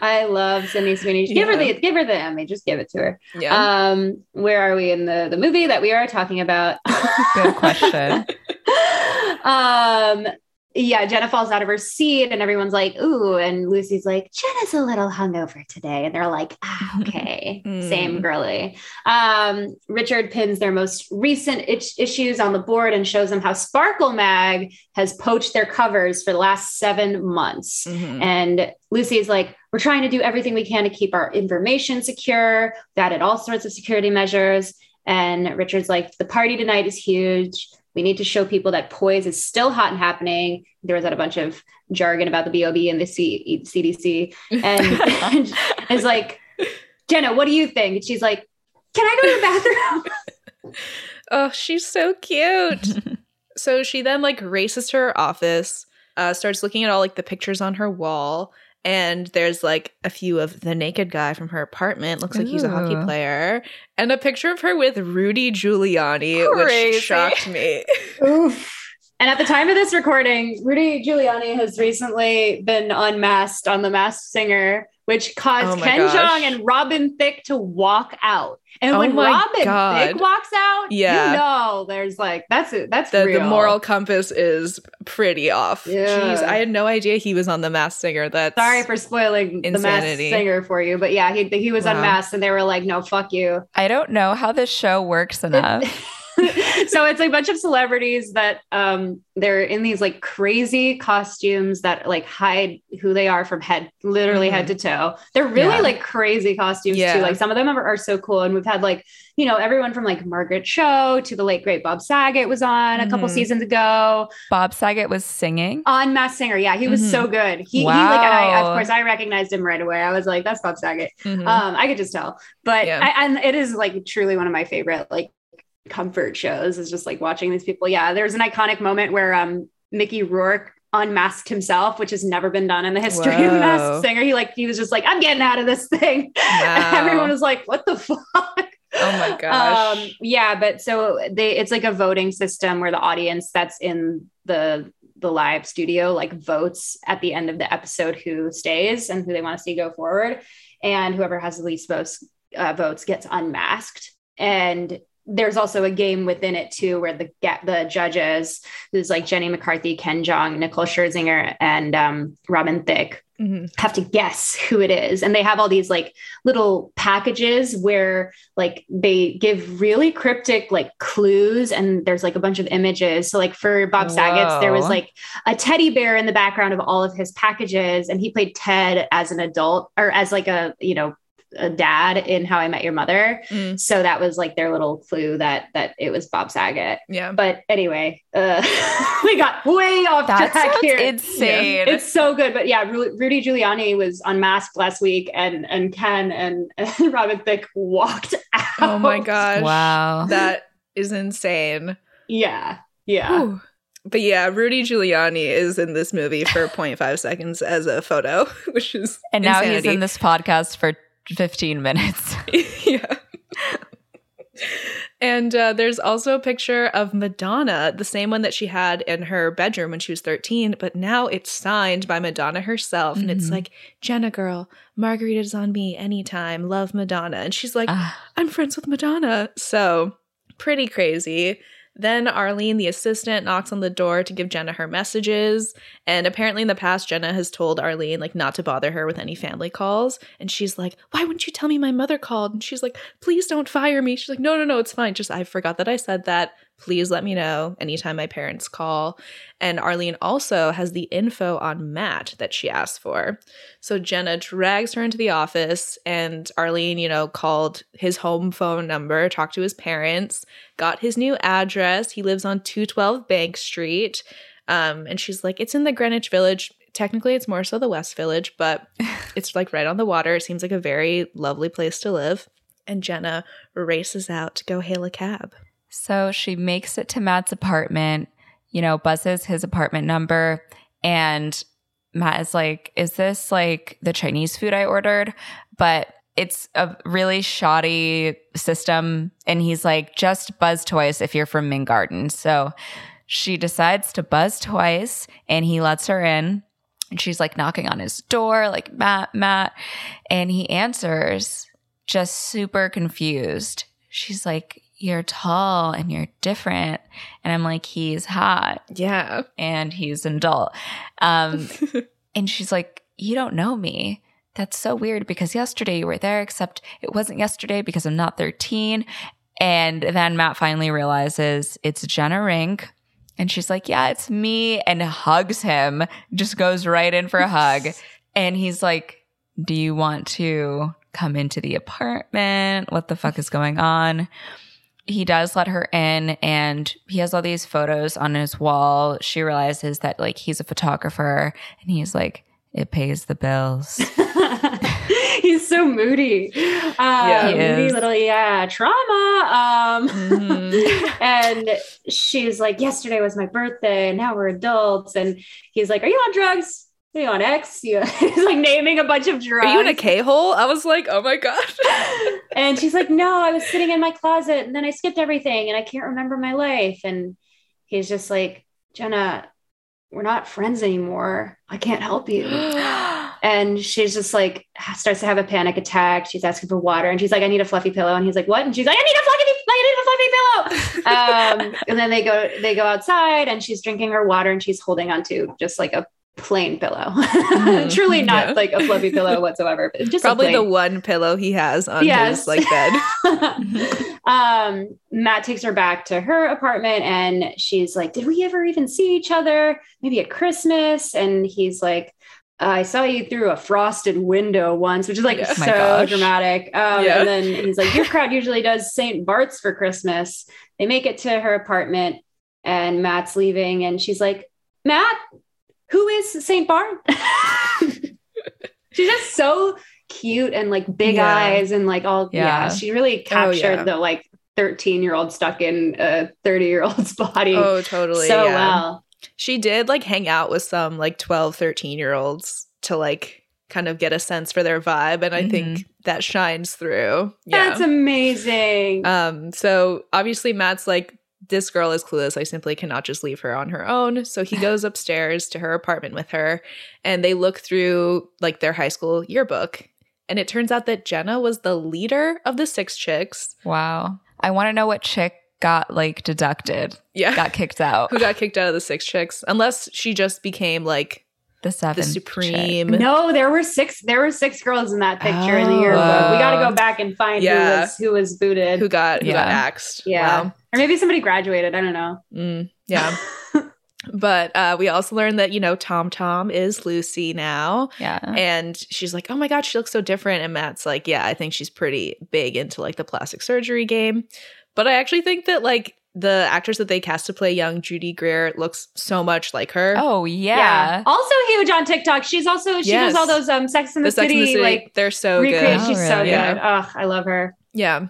I love Sydney Sweeney. Give her the give her the Emmy. Just give it to her. yeah. Um, where are we in the the movie that we are talking about? Good question. um, yeah, Jenna falls out of her seat, and everyone's like, "Ooh!" And Lucy's like, "Jenna's a little hungover today," and they're like, ah, "Okay, Mm. same girly." Um, Richard pins their most recent itch- issues on the board and shows them how Sparkle Mag has poached their covers for the last seven months. Mhm. And Lucy's like, we're trying to do everything we can to keep our information secure. We've added all sorts of security measures. And Richard's like, the party tonight is huge. We need to show people that poise is still hot and happening. There was that a bunch of jargon about the BOB and the C- CDC. And is like, Jenna, what do you think? And she's like, can I go to the bathroom? Oh, she's so cute. so she then like races to her office, uh, starts looking at all like the pictures on her wall, and there's like a few of the naked guy from her apartment. Looks like he's a hockey player, and a picture of her with Rudy Giuliani, Crazy. which shocked me. Oof. And at the time of this recording, Rudy Giuliani has recently been unmasked on The Masked Singer, which caused Oh Ken gosh. Jeong and Robin Thicke to walk out. And Oh when Robin God. Thicke walks out, Yeah. you know there's like that's it. That's the, real. the moral compass is pretty off. Yeah. Jeez, I had no idea he was on the Masked Singer. That's Sorry for spoiling the Masked Singer for you, but yeah, he he was Wow. unmasked, and they were like, "No, fuck you." I don't know how this show works enough. so it's a bunch of celebrities that um they're in these like crazy costumes that like hide who they are from head literally Mhm. head to toe they're really Yeah. like crazy costumes Yeah. too like some of them are, are so cool and we've had like you know everyone from like margaret cho to the late great bob saget was on a couple Mhm. seasons ago Bob Saget was singing. on mass singer yeah he was Mhm. so good he, he like I, of course i recognized him right away i was like that's bob saget Mhm. um i could just tell but Yeah. I, and it is like truly one of my favorite like comfort shows is just like watching these people yeah there's an iconic moment where um mickey rourke unmasked himself which has never been done in the history of Whoa. masked singer he like he was just like i'm getting out of this thing Wow. everyone was like what the fuck oh my gosh. um yeah but so they it's like a voting system where the audience that's in the the live studio like votes at the end of the episode who stays and who they want to see go forward and whoever has the least votes uh, votes gets unmasked and there's also a game within it too where the get the judges who's like Jenny McCarthy, Ken Jeong, Nicole Scherzinger, and um, Robin Thicke Mhm. have to guess who it is. And they have all these like little packages where like they give really cryptic like clues and there's like a bunch of images. So like for bob saget's there was like a teddy bear in the background of all of his packages and he played ted as an adult or as like a you know a dad in how i met your mother Mm, so that was like their little clue that that it was bob saget yeah. but anyway uh we got way off That track sounds here insane. it's so good. But yeah, Ru- Rudy Giuliani was unmasked last week, and and Ken and, and Robin Thicke walked out. Oh my gosh. wow. That is insane. Yeah, yeah. Whew. But yeah, Rudy Giuliani is in this movie for 0.5 seconds as a photo, which is and now he's insanity. in this podcast for 15 minutes. yeah. And uh, there's also a picture of Madonna, the same one that she had in her bedroom when she was 13, but now it's signed by Madonna herself. And it's Mhm. like, Jenna girl, margaritas on me anytime, love Madonna. And she's like, Ah, I'm friends with Madonna. So pretty crazy. Then Arlene, the assistant, knocks on the door to give Jenna her messages. And apparently, in the past, Jenna has told Arlene, like, not to bother her with any family calls. And she's like, Why wouldn't you tell me my mother called? And she's like, Please don't fire me. She's like, No, no, no, it's fine. Just, I forgot that I said that. Please let me know anytime my parents call. And Arlene also has the info on Matt that she asked for. So Jenna drags her into the office, and Arlene, you know, called his home phone number, talked to his parents, got his new address. He lives on 212 Bank Street. Um, and she's like, it's in the Greenwich Village. Technically, it's more so the West Village, but it's like right on the water. It seems like a very lovely place to live. And Jenna races out to go hail a cab. So she makes it to Matt's apartment, you know, buzzes his apartment number, and Matt is like, Is this like the Chinese food I ordered? But it's a really shoddy system. And he's like, Just buzz twice if you're from Ming Garden. So she decides to buzz twice, and he lets her in. And she's like knocking on his door, like, Matt, Matt. And he answers, just super confused. She's like, you're tall and you're different. And I'm like, he's hot Yeah. and he's an adult. Um, and she's like, you don't know me. That's so weird because yesterday you were there, except it wasn't yesterday because I'm not 13. And then Matt finally realizes it's Jenna Rink. And she's like, yeah, it's me. And hugs him, just goes right in for a hug. And he's like, do you want to come into the apartment? What the fuck is going on? He does let her in and he has all these photos on his wall. She realizes that like he's a photographer and he's like, it pays the bills. He's so moody. Um, Yeah, moody little, yeah, trauma. Um, Mhm. and she's like, yesterday was my birthday. Now we're adults. And he's like, are you on drugs? You on X? You- He's like naming a bunch of drugs. Are you in a K hole? I was like, oh my God. and she's like, no, I was sitting in my closet and then I skipped everything and I can't remember my life. And he's just like, Jenna, we're not friends anymore. I can't help you. And she's just like starts to have a panic attack. She's asking for water, and she's like, "I need a fluffy pillow." And he's like, "What?" And she's like, "I need a fluffy, I need a fluffy pillow." um, and then they go, they go outside, and she's drinking her water, and she's holding onto just like a plain pillow, Mhm. truly not Yeah. like a fluffy pillow whatsoever. but Just Probably the one pillow he has on Yes. his like bed. um, Matt takes her back to her apartment and she's like, Did we ever even see each other? Maybe at Christmas? And he's like, I saw you through a frosted window once, which is like Yeah. Oh so dramatic. Um, Yeah. And then he's like, Your crowd usually does St. Bart's for Christmas. They make it to her apartment and Matt's leaving. And she's like, Matt, who is St. Bart? she's just so cute and like big Yeah. eyes and like all yeah, Yeah. she really captured yeah. the like 13 year old stuck in a 30 year old's body Oh, totally. so well She did like hang out with some like 12, 13 year olds to like kind of get a sense for their vibe. And I think that shines through. Yeah. that's amazing Um, so obviously Matt's like, this girl is clueless. I simply cannot just leave her on her own. So he goes upstairs to her apartment with her and they look through like their high school yearbook. And it turns out that Jenna was the leader of the six chicks. wow. I want to know what chick got like deducted, Yeah. got kicked out. Who got kicked out of the six chicks? Unless she just became like The seven. the chick. supreme. no there were six there were six girls in that picture in the oh. yearbook we got to go back and find who was who was booted Who got who got axed? yeah Wow. Or maybe somebody graduated i don't know Mm, yeah. but uh, we also learned that you know Tom Tom is Lucy now. Yeah. And she's like, oh my God, she looks so different. And Matt's like, yeah, I think she's pretty big into like the plastic surgery game. But I actually think that like the actress that they cast to play young Judy Greer looks so much like her. Oh yeah. also huge on tiktok she's also she Yes. does all those um sex in the, the Sex city, and the City, like they're so recreate good. Oh, she's so really? good Yeah. oh i love her Yeah.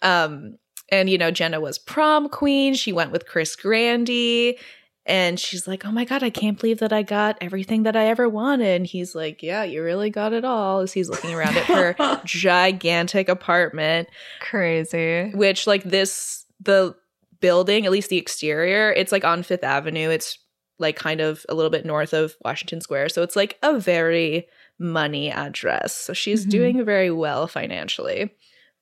Um, and you know, Jenna was prom queen. She went with Chris Grandy. And she's like, Oh my God, I can't believe that I got everything that I ever wanted. And he's like, Yeah, you really got it all. As he's looking around at her gigantic apartment, Crazy. which like this the building, at least the exterior, it's like on Fifth Avenue. It's like kind of a little bit north of Washington Square. So it's like a very money address. So she's Mhm. doing very well financially.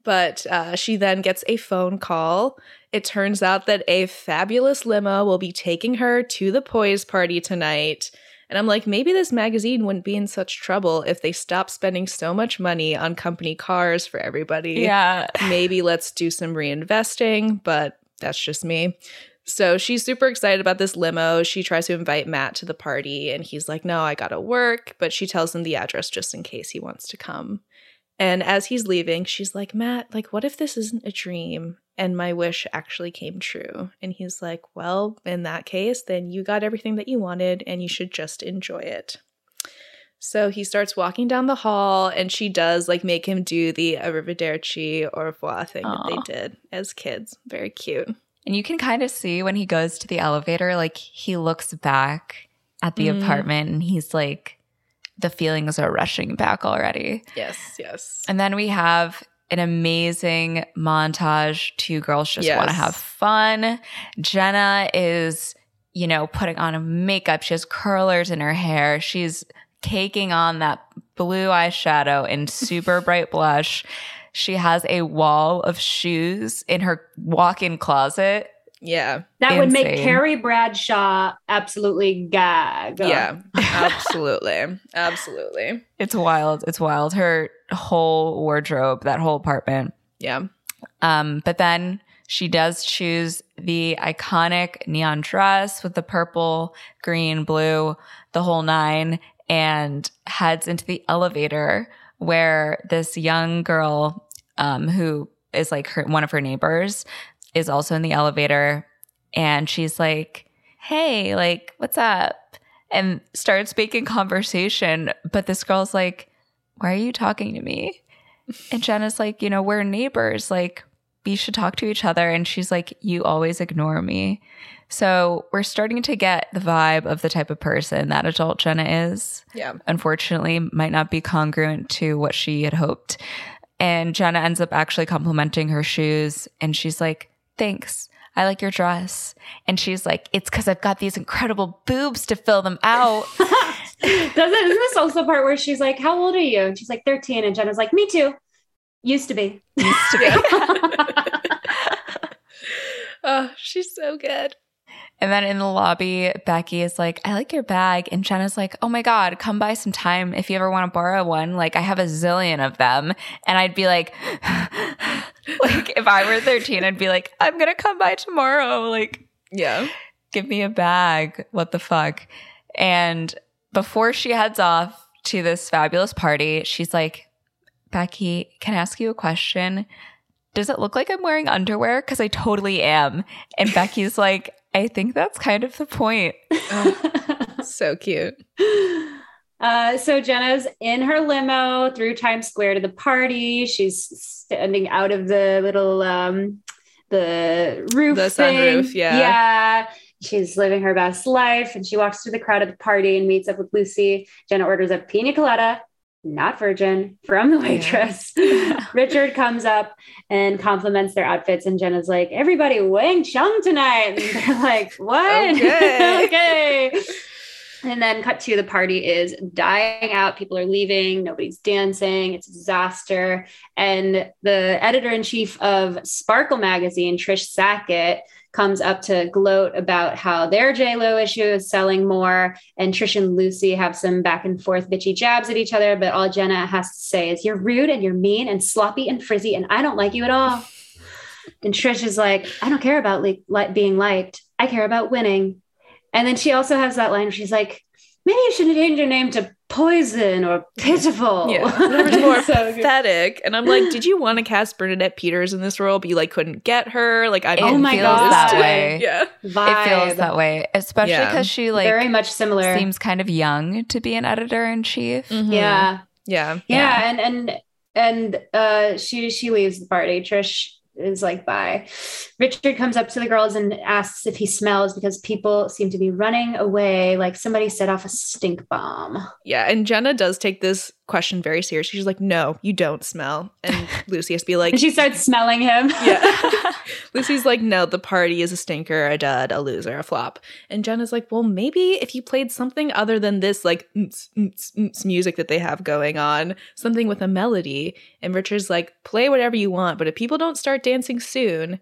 But uh, she then gets a phone call. It turns out that a fabulous limo will be taking her to the Poise party tonight. And I'm like, maybe this magazine wouldn't be in such trouble if they stopped spending so much money on company cars for everybody. Yeah. Maybe let's do some reinvesting, but that's just me. So she's super excited about this limo. She tries to invite Matt to the party, and he's like, No, I gotta work. But she tells him the address just in case he wants to come. And as he's leaving, she's like, Matt, like, what if this isn't a dream and my wish actually came true? And he's like, Well, in that case, then you got everything that you wanted and you should just enjoy it. So he starts walking down the hall and she does like make him do the arrivederci au revoir thing that they did as kids. Very cute. And you can kind of see when he goes to the elevator, like he looks back at the Mm. apartment and he's like, the feelings are rushing back already. Yes, yes. And then we have an amazing montage. Two girls just want to have fun. Jenna is, you know, putting on a makeup. She has curlers in her hair. She's taking on that blue eyeshadow and super bright blush. She has a wall of shoes in her walk in closet. Yeah. That would make Carrie Bradshaw absolutely gag. Yeah. Absolutely. Absolutely. It's wild. It's wild. Her whole wardrobe, that whole apartment. Yeah. Um, but then she does choose the iconic neon dress with the purple, green, blue, the whole nine, and heads into the elevator where this young girl, um, who is like her, one of her neighbors, is also in the elevator. And she's like, Hey, like, what's up? And starts making conversation. But this girl's like, Why are you talking to me? And Jenna's like, you know, we're neighbors. Like, we should talk to each other. And she's like, you always ignore me. So we're starting to get the vibe of the type of person that adult Jenna is. Yeah. Unfortunately, might not be congruent to what she had hoped. And Jenna ends up actually complimenting her shoes. And she's like, thanks. I like your dress. And she's like, it's because I've got these incredible boobs to fill them out. Doesn't isn't this also part where she's like, How old are you? And she's like 13. And Jenna's like, Me too. Used to be. Used to be. Oh, she's so good. And then in the lobby, Becky is like, I like your bag. And Jenna's like, Oh my God, come by some time if you ever want to borrow one. Like, I have a zillion of them. And I'd be like, like, if I were 13, I'd be like, I'm going to come by tomorrow. Like, Yeah. give me a bag. What the fuck? And before she heads off to this fabulous party, she's like, Becky, can I ask you a question? Does it look like I'm wearing underwear? Because I totally am. And Becky's like, I think that's kind of the point. So cute. Uh, so Jenna's in her limo through Times Square to the party. She's standing out of the little um the roof. The sunroof, yeah. Yeah. She's living her best life and she walks through the crowd at the party and meets up with Lucy. Jenna orders a pina colada, not virgin, from the waitress. Richard comes up and compliments their outfits, and Jenna's like, Everybody Wang Chung tonight. And they're like, What? Okay. okay. And then cut to the party is dying out. People are leaving. Nobody's dancing. It's a disaster. And the editor in chief of Sparkle magazine, Trish Sackett, comes up to gloat about how their J Lo issue is selling more. And Trish and Lucy have some back and forth bitchy jabs at each other. But all Jenna has to say is, You're rude and you're mean and sloppy and frizzy, and I don't like you at all. And Trish is like, I don't care about li- li- being liked. I care about winning. And then she also has that line where she's like, maybe you should change your name to Poison or Pitiful. Yeah. That more So good. pathetic. And I'm like, did you want to cast Bernadette Peters in this role, but you like couldn't get her? Like, I It don't Oh my feels God. that way. Yeah. Vibe. It feels that way, especially Yeah. because she like Very much similar. seems kind of young to be an editor in chief. Mhm. yeah. Yeah. yeah. Yeah. And and and uh she she leaves the party. Trish is like bye. Richard comes up to the girls and asks if he smells because people seem to be running away like somebody set off a stink bomb. Yeah. And Jenna does take this question very seriously. She's like, "No, you don't smell." And Lucy has to be like, And she starts smelling him. yeah. Lucy's like, no, the party is a stinker, a dud, a loser, a flop. And Jenna's like, well, maybe if you played something other than this, like, mm-ts, mm-ts, mm-ts music that they have going on, something with a melody. And Richard's like, play whatever you want, but if people don't start dancing soon,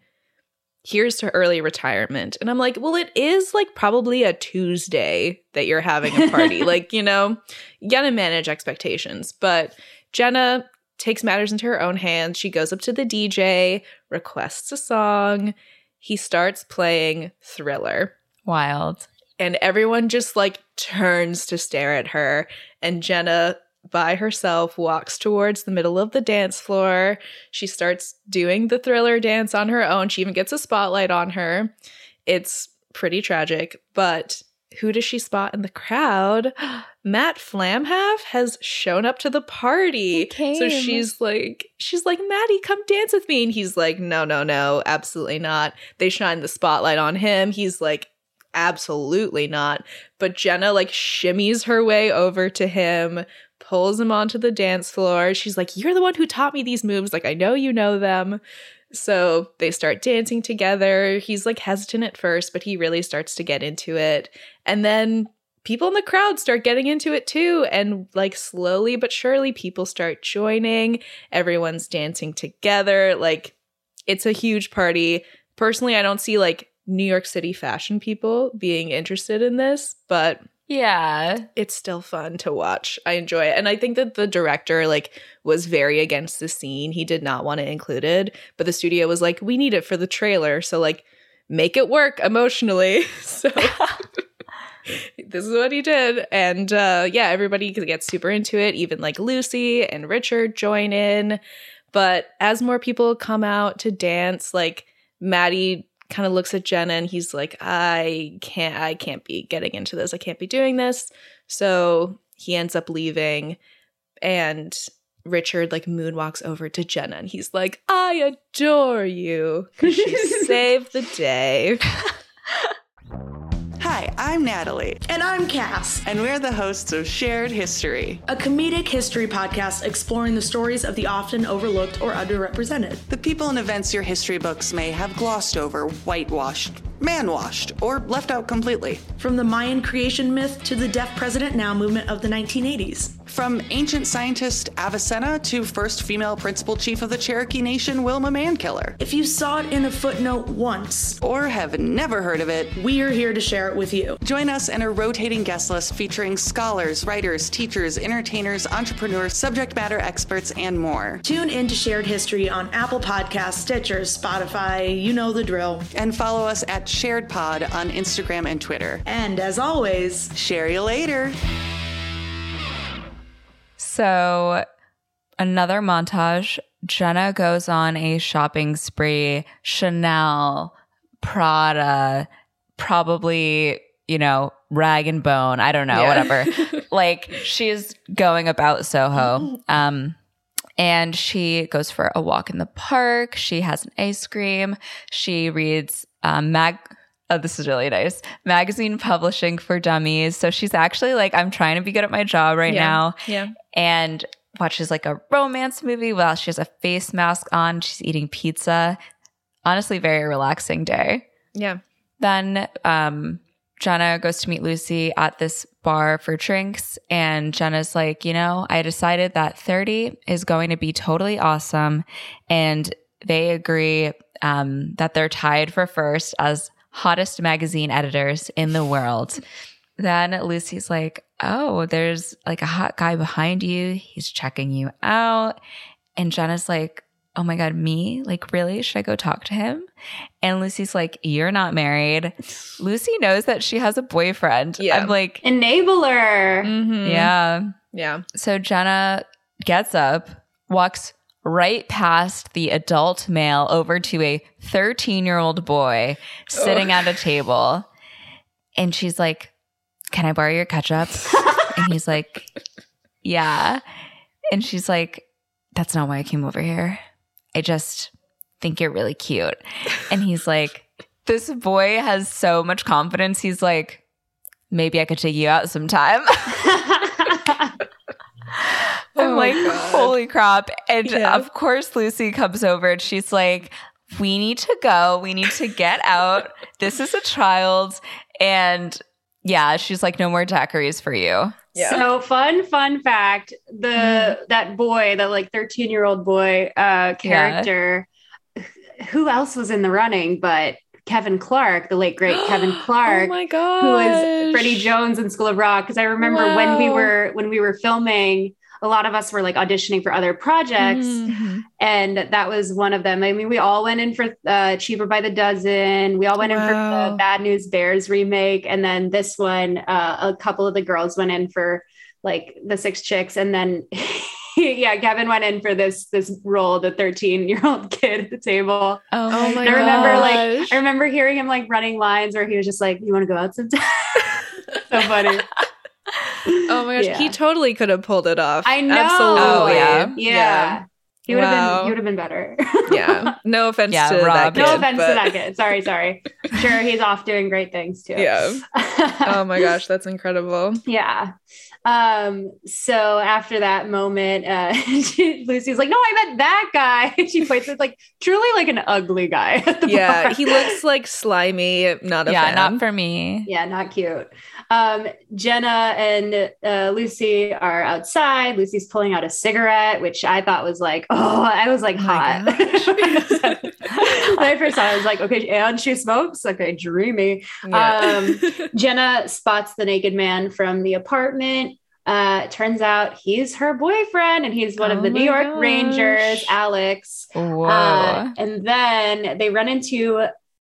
here's to early retirement. And I'm like, well, it is like probably a Tuesday that you're having a party. like, you know, you gotta manage expectations. But Jenna takes matters into her own hands. She goes up to the DJ, requests a song. He starts playing Thriller. Wild. And everyone just like turns to stare at her. And Jenna, by herself, walks towards the middle of the dance floor. She starts doing the thriller dance on her own. She even gets a spotlight on her. It's pretty tragic, but who does she spot in the crowd? Matt Flamhaff has shown up to the party. So she's like, she's like, Maddie, come dance with me. And he's like, no, no, no, absolutely not. They shine the spotlight on him. He's like, absolutely not. But Jenna like shimmies her way over to him, pulls him onto the dance floor. She's like, You're the one who taught me these moves. Like, I know you know them. So they start dancing together. He's like hesitant at first, but he really starts to get into it. And then people in the crowd start getting into it too. And like slowly but surely, people start joining. Everyone's dancing together. Like, it's a huge party. Personally, I don't see like New York City fashion people being interested in this, but Yeah. it's still fun to watch. I enjoy it. And I think that the director like was very against the scene. He did not want it included, but the studio was like, "We need it for the trailer." So like make it work emotionally. so this is what he did. And uh yeah, everybody gets super into it. Even like Lucy and Richard join in. But as more people come out to dance, like Maddie kind of looks at Jenna and he's like, I can't I can't be getting into this. I can't be doing this. So he ends up leaving and Richard like moonwalks over to Jenna and he's like, I adore you. She saved the day. Hi, I'm Natalie, And I'm Cass, and we're the hosts of Shared History. a comedic history podcast exploring the stories of the often overlooked or underrepresented. The people and events your history books may have glossed over, whitewashed, man-washed, or left out completely. From the Mayan creation myth to the Deaf President Now movement of the 1980s. From ancient scientist Avicenna to first female principal chief of the Cherokee Nation, Wilma Mankiller. If you saw it in a footnote once, Or have never heard of it, we're here to share it with you. Join us in a rotating guest list featuring scholars, writers, teachers, entertainers, entrepreneurs, subject matter experts, and more. Tune in to Shared History on Apple Podcasts, Stitcher, Spotify, you know the drill. And follow us at Shared Pod on Instagram and Twitter. And as always, Share you later. So, another montage. Jenna goes on a shopping spree. Chanel, Prada, probably, you know, rag and bone. I don't know, Yeah. whatever. like, she's going about Soho. Um, and she goes for a walk in the park. She has an ice cream. She reads um, mag. Oh, this is really nice. Magazine publishing for dummies. So she's actually like, I'm trying to be good at my job right Yeah. now Yeah. and watches like a romance movie while she has a face mask on. She's eating pizza. Honestly, very relaxing day. Yeah. Then um, Jenna goes to meet Lucy at this bar for drinks. And Jenna's like, you know, I decided that 30 is going to be totally awesome. And they agree um, that they're tied for first as hottest magazine editors in the world. Then Lucy's like, oh, there's like a hot guy behind you. He's checking you out. And Jenna's like, oh my God, me? Like, really? Should I go talk to him? And Lucy's like, you're not married. Lucy knows that she has a boyfriend. Yeah. I'm like, Enabler. Mhm. yeah. Yeah. So Jenna gets up, walks right past the adult male over to a 13 year old boy sitting at a table. And she's like, Can I borrow your ketchup? and he's like, Yeah. And she's like, That's not why I came over here. I just think you're really cute. And he's like, This boy has so much confidence. He's like, Maybe I could take you out sometime. I'm Oh, like, God. holy crap. And Yeah. of course, Lucy comes over and she's like, we need to go. We need to get out. This is a child. And yeah, she's like, no more daiquiris for you. Yeah. So fun, fun fact: the that boy, the like thirteen year old boy uh, character, who else was in the running but Kevin Clark, the late great Kevin Clark, oh my god. who was Freddie Jones in School of Rock? Because I remember when we were when we were filming, a lot of us were like auditioning for other projects, Mhm. and that was one of them. I mean, we all went in for uh, Cheaper by the Dozen. We all went in for the Bad News Bears remake, and then this one, uh, a couple of the girls went in for like the Six Chicks, and then yeah, Kevin went in for this this role, the thirteen year old kid at the table. Oh, Oh my I remember like. I remember hearing him like running lines where he was just like, "You want to go out sometime?" so funny. Oh my gosh, Yeah. he totally could have pulled it off. I know. Absolutely. Oh, yeah. Yeah. He would have Wow. been he would have been better. Yeah. No offense Yeah, to Rob. that no kid, offense but- to that kid. Sorry, sorry. Sure, he's off doing great things too. Yeah. Oh my gosh, that's incredible. yeah. Um, so after that moment, uh she- Lucy's like, no, I meant that guy. she points at like truly like an ugly guy. at the Yeah, bar. he looks like slimy, not a yeah, fan. not for me. Yeah, not cute. Um, Jenna and uh, Lucy are outside. Lucy's pulling out a cigarette, which I thought was like, oh, I was like Oh hot. when I first saw it, I was like, okay, and she smokes. Okay, dreamy. Yeah. Um, Jenna spots the naked man from the apartment. Uh, turns out he's her boyfriend, and he's one Oh of the New my York Rangers. Alex. Uh, and then they run into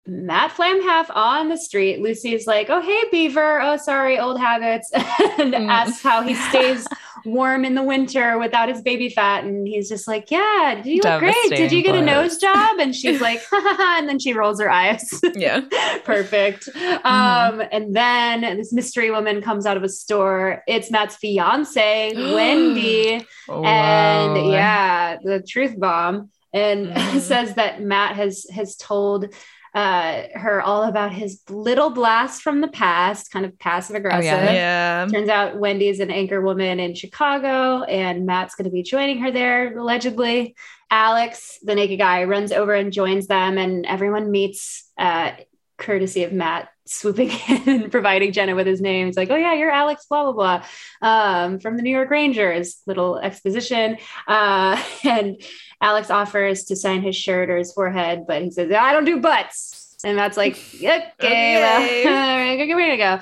Matt Flamhaff on the street. Lucy's like, "Oh, hey, Beaver. Oh, sorry, old habits," and Mm. asks how he stays warm in the winter without his baby fat. And he's just like, "Yeah, you look great. Did you get a nose job?" And she's like, "Ha ha ha!" And then she rolls her eyes. yeah. Perfect. Um, and then this mystery woman comes out of a store. It's Matt's fiance, Wendy. And Whoa. yeah, the truth bomb. And Mhm. says that Matt has has told uh, her all about his little blast from the past, kind of passive aggressive. Yeah. Turns out Wendy's an anchor woman in Chicago, and Matt's going to be joining her there allegedly. Alex, the naked guy, runs over and joins them, and everyone meets, uh, courtesy of Matt swooping in and providing Jenna with his name. He's like, "Oh yeah, you're Alex, blah blah blah, um, from the New York Rangers." Little exposition, uh, and Alex offers to sign his shirt or his forehead, but he says, "I don't do butts," and Matt's like, "Okay, Okay. well, give me to go."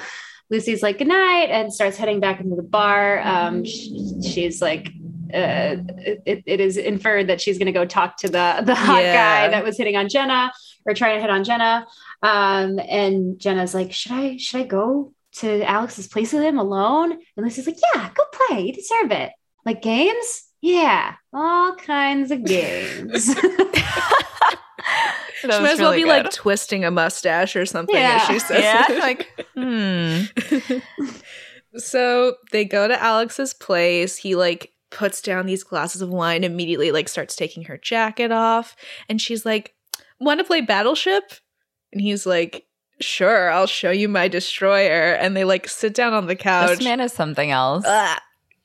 Lucy's like, good night, and starts heading back into the bar. Um, sh- she's like, uh, it, it is inferred that she's going to go talk to the, the hot Yeah. guy that was hitting on Jenna or trying to hit on Jenna. Um, and Jenna's like, should I, should I go to Alex's place with him alone? And Lucy's like, yeah, go play. You deserve it. Like games? Yeah, all kinds of games. She might as well really be like twisting a mustache or something Yeah. as she says. yeah, it. like, hmm. so they go to Alex's place. He like puts down these glasses of wine, immediately like starts taking her jacket off, and she's like, "Want to play Battleship?" And he's like, "Sure, I'll show you my destroyer." And they like sit down on the couch. This man is something else. Ugh,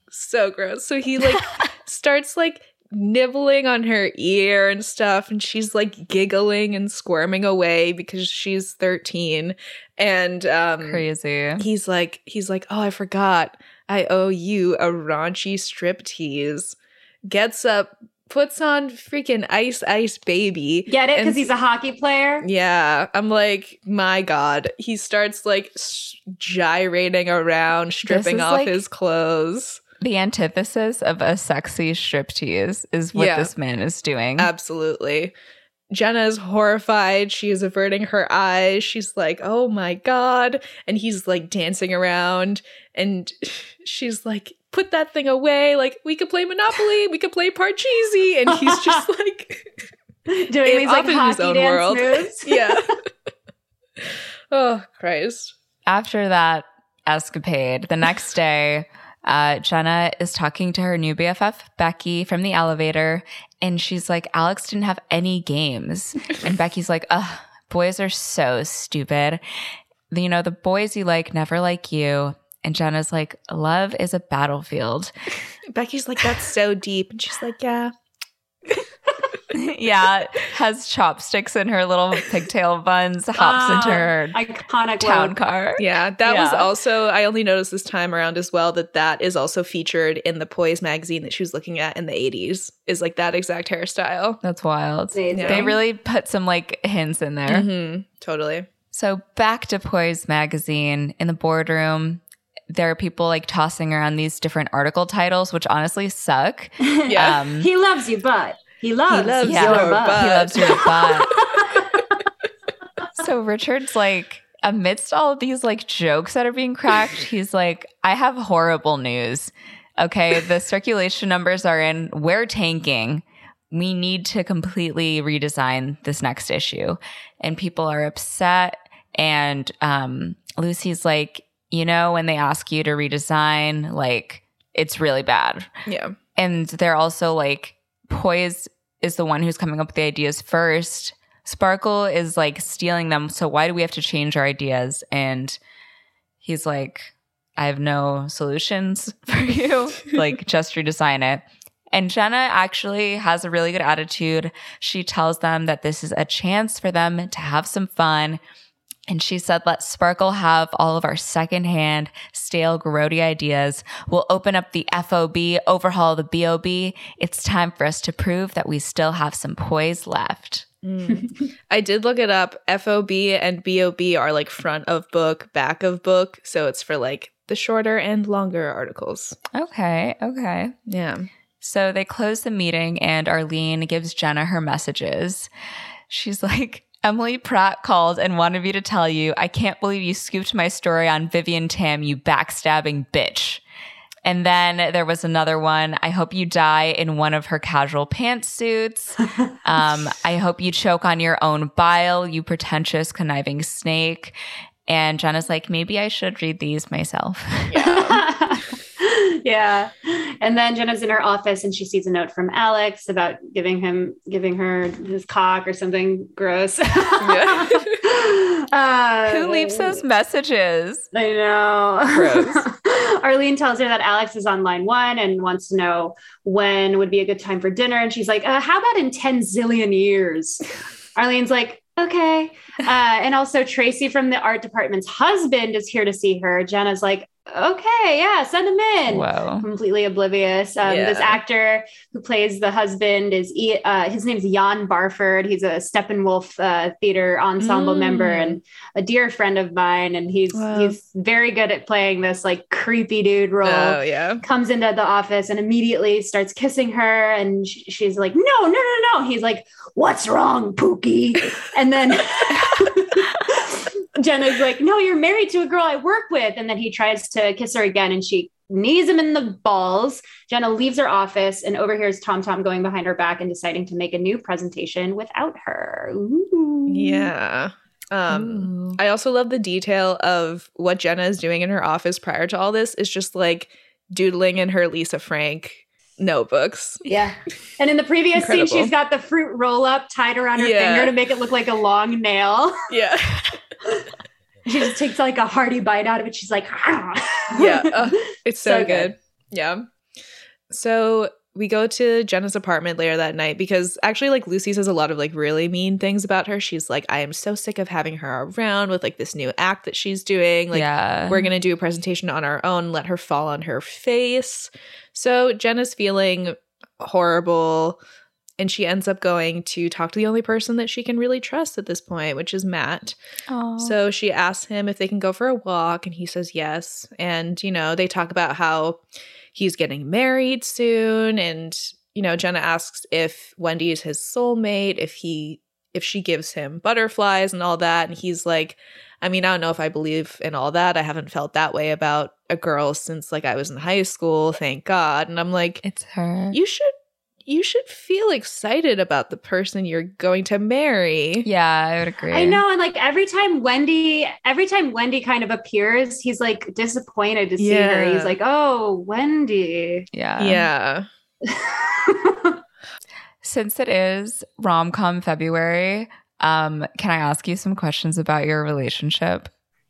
so gross. So he like starts like nibbling on her ear and stuff and she's like giggling and squirming away because she's 13 and um Crazy. he's like he's like oh i forgot i owe you a raunchy strip tease gets up puts on freaking ice ice baby Get it? Because he's a hockey player. yeah i'm like my god he starts like gyrating around stripping off like- his clothes The antithesis of a sexy striptease is what Yeah. this man is doing. Absolutely. Jenna is horrified. She is averting her eyes. She's like, oh my God. And he's like dancing around. And she's like, put that thing away. Like, we could play Monopoly. We could play Parcheesi. And he's just like, Doing in- these like off in his hockey own dance world. moves. yeah. oh, Christ. After that escapade, the next day, uh, Jenna is talking to her new BFF, Becky, from the elevator, and she's like, Alex didn't have any games. And Becky's like, ugh, boys are so stupid. You know, the boys you like never like you. And Jenna's like, love is a battlefield. Becky's like, that's so deep. And she's like, yeah. yeah, has chopsticks in her little pigtail buns, hops into her Ah, iconic town look. car. Yeah, that was also, I only noticed this time around as well that that is also featured in the Poise magazine that she was looking at in the 80s, is like that exact hairstyle. That's wild. Amazing. They really put some like hints in there. hmm totally. So back to Poise magazine in the boardroom. There are people like tossing around these different article titles, which honestly suck. Yeah. Um, he loves you, but he loves, loves your your butt. butt. he loves your butt. so Richard's like, amidst all of these like jokes that are being cracked, he's like, I have horrible news. Okay, the circulation numbers are in. We're tanking. We need to completely redesign this next issue. And people are upset. And um, Lucy's like, you know, when they ask you to redesign, like, it's really bad. Yeah. and they're also like poise is the one who's coming up with the ideas first. Sparkle is like stealing them. So why do we have to change our ideas? And he's like i have no solutions for you. Like just redesign it. And jenna actually has a really good attitude. She tells them that this is a chance for them to have some fun and she said, let Sparkle have all of our secondhand, stale, grody ideas. We'll open up the FOB, overhaul the BOB. It's time for us to prove that we still have some poise left. Mm. I did look it up. FOB and BOB are like front of book, back of book. So it's for like the shorter and longer articles. Okay, okay. Yeah. So they close the meeting and Arlene gives Jenna her messages. She's like, Emily Pratt called and wanted me to tell you, I can't believe you scooped my story on Vivienne Tam, you backstabbing bitch. And then there was another one. I hope you die in one of her casual pantsuits. Um, I hope you choke on your own bile, you pretentious, conniving snake. And Jenna's like, maybe I should read these myself. yeah. And then Jenna's in her office and she sees a note from Alex about giving him giving her his cock or something gross. Uh, Who leaves those messages? I know. Gross. Arlene tells her that Alex is on line one and wants to know when would be a good time for dinner. And she's like, uh, how about in 10 zillion years? Arlene's like, okay. Uh, and also, Tracy from the art department's husband is here to see her. Jenna's like, okay, yeah, send him in. Whoa. Completely oblivious. Um, This actor who plays the husband is E- uh, his name's Ian Barford. He's a Steppenwolf uh, theater ensemble Mm. member and a dear friend of mine. And he's Wow. he's very good at playing this like creepy dude role Oh, yeah. comes into the office and immediately starts kissing her and sh- she's like no no no no he's like what's wrong pookie and then jenna's like no you're married to a girl i work with and then he tries to kiss her again and she knees him in the balls jenna leaves her office and overhears tom tom going behind her back and deciding to make a new presentation without her Ooh. Yeah. Um, I also love the detail of what Jenna is doing in her office prior to all this is just like doodling in her Lisa Frank notebooks. Yeah. And in the previous Incredible. scene, she's got the fruit roll up tied around her Yeah. finger to make it look like a long nail. Yeah. She just takes like a hearty bite out of it. She's like, "Ah." Yeah. Uh, it's so, So good. good. Yeah. So we go to Jenna's apartment later that night because actually, like, Lucy says a lot of like really mean things about her. She's like, I am so sick of having her around with like this new act that she's doing. Like, yeah. we're going to do a presentation on our own, let her fall on her face. So Jenna's feeling horrible. And she ends up going to talk to the only person that she can really trust at this point, which is Matt. Aw. So she asks him if they can go for a walk, and he says yes. And, you know, they talk about how he's getting married soon. And, you know, Jenna asks if Wendy is his soulmate, if he if she gives him butterflies and all that. And he's like, I mean, I don't know if I believe in all that. I haven't felt that way about a girl since like I was in high school, thank God. And I'm like, it's her. you should you should feel excited about the person you're going to marry. yeah, I would agree. I know. And like every time Wendy, every time Wendy kind of appears, he's like disappointed to see her. He's like, oh, Wendy. Yeah. yeah. Since it is rom com February, um, can I ask you some questions about your relationship?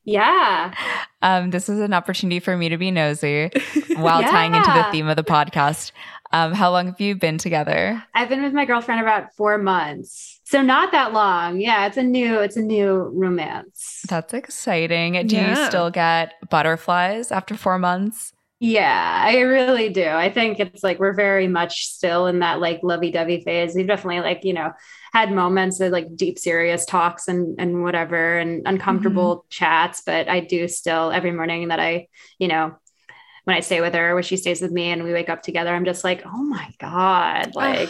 Yeah. Um, this is an opportunity for me to be nosy while tying into the theme of the podcast. Um, how long have you been together? I've been with my girlfriend about four months. So not that long. Yeah, it's a new, it's a new romance. That's exciting. Do you still get butterflies after four months? Yeah, I really do. I think it's like we're very much still in that like lovey-dovey phase. We've definitely like, you know, had moments of like deep serious talks and and whatever and uncomfortable chats, but I do still every morning that I, you know, when I stay with her, when she stays with me and we wake up together, I'm just like, "Oh my god." Like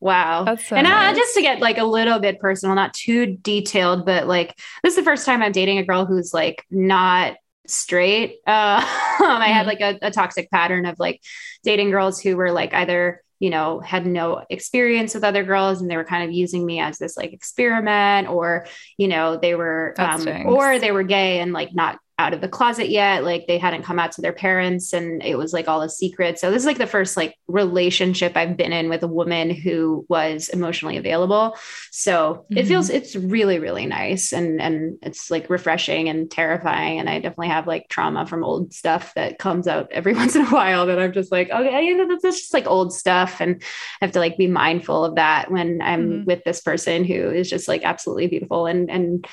Wow. So and uh, nice. just to get like a little bit personal, not too detailed, but like this is the first time I'm dating a girl who's like not straight. Uh, I had Mhm. like a, a toxic pattern of like dating girls who were like either you know had no experience with other girls and they were kind of using me as this like experiment or you know they were um, or they were gay and like not out of the closet yet like they hadn't come out to their parents and it was like all a secret so this is like the first like relationship i've been in with a woman who was emotionally available so it Mhm. feels it's really really nice and and it's like refreshing and terrifying and i definitely have like trauma from old stuff that comes out every once in a while that i'm just like okay you know, that's just like old stuff and i have to like be mindful of that when i'm Mhm. with this person who is just like absolutely beautiful and and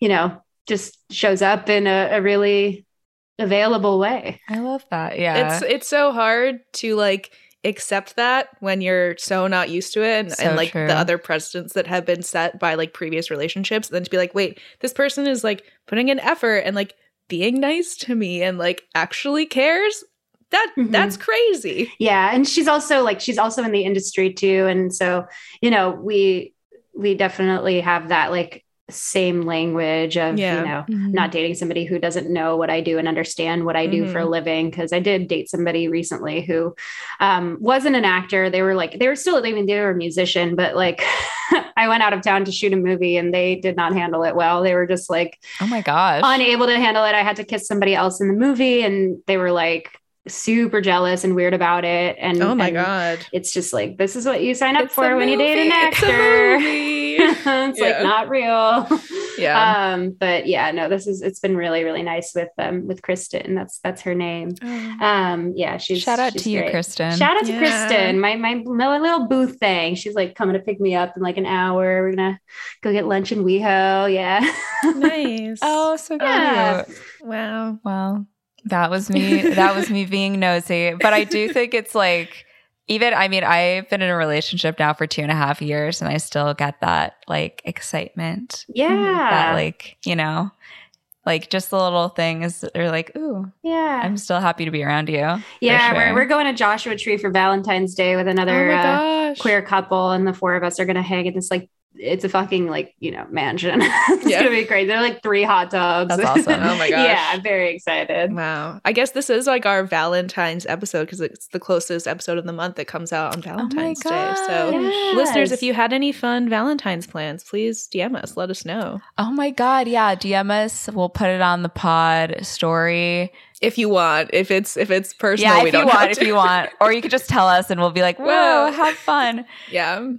you know just shows up in a, a really available way I love that. Yeah. It's it's so hard to like accept that when you're so not used to it and, So and like true. the other precedents that have been set by like previous relationships and then to be like wait this person is like putting in effort and like being nice to me and like actually cares that Mhm. that's crazy yeah and she's also like she's also in the industry too and so you know we we definitely have that like same language of Yeah. you know Mhm. not dating somebody who doesn't know what I do and understand what I do for a Mhm. living. Cause I did date somebody recently who um, wasn't an actor. They were like, they were still, I mean, they were a musician, but like I went out of town to shoot a movie and they did not handle it well. They were just like oh my gosh. unable to handle it. I had to kiss somebody else in the movie and they were like super jealous and weird about it. And oh my and god It's just like, this is what you sign up It's for when you date an movie. Actor. movie. it's Yeah. like not real. Yeah. Um, but yeah, no, this is it's been really, really nice with um with Kristen. That's that's her name. Oh. Um, yeah, she's Shout out she's to you. Kristen. Shout out to Kristen, my my my little booth thing. She's like coming to pick me up in like an hour. We're gonna go get lunch in WeHo. Yeah. nice oh, so cute. Yeah. wow Well, that was me. that was me being nosy. But I do think it's like, even, I mean, I've been in a relationship now for two and a half years and I still get that like excitement. yeah. That like, you know, like just the little things are like, ooh, yeah. I'm still happy to be around you. yeah, sure. we're, we're going to Joshua Tree for Valentine's Day with another oh uh, queer couple, and the four of us are going to hang in this like it's a fucking like you know mansion. it's Yeah. gonna be great. They're like three hot tubs. That's awesome. Oh my gosh. yeah, I'm very excited. Wow. I guess this is like our Valentine's episode because it's the closest episode of the month that comes out on oh Valentine's Day. So, Yes. listeners, if you had any fun Valentine's plans, please DM us. Let us know. Oh my God. Yeah. DM us. We'll put it on the pod story. If you want, if it's if it's personal, yeah. If you don't have want, if you want. Or you could just tell us and we'll be like, whoa, Whoa. have fun. Yeah.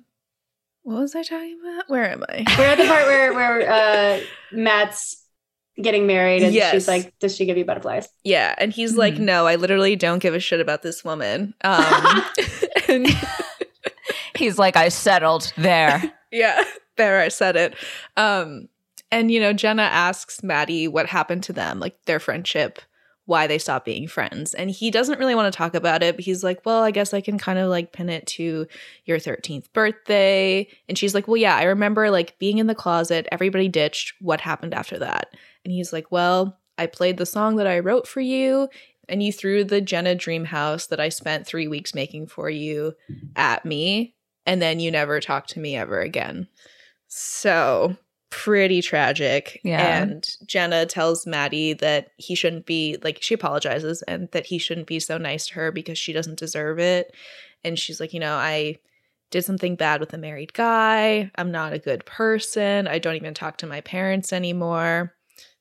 What was I talking about? Where am I? We're at the part where where uh, Matt's getting married, and Yes. she's like, "Does she give you butterflies?" Yeah, and he's like, Mhm. "No, I literally don't give a shit about this woman." Um, and He's like, I settled there. yeah, there I said it. Um, and you know, Jenna asks Maddie what happened to them, like their friendship, why they stopped being friends, and he doesn't really want to talk about it. But he's like, "Well, I guess I can kind of like pin it to your thirteenth birthday." And she's like, "Well, yeah, I remember like being in the closet. Everybody ditched. What happened after that?" And he's like, "Well, I played the song that I wrote for you." And you threw the Jenna dream house that I spent three weeks making for you at me, and then you never talked to me ever again. So pretty tragic. Yeah. And Jenna tells Maddie that he shouldn't be like she apologizes and that he shouldn't be so nice to her because she doesn't deserve it. And she's like, you know, I did something bad with a married guy. I'm not a good person. I don't even talk to my parents anymore.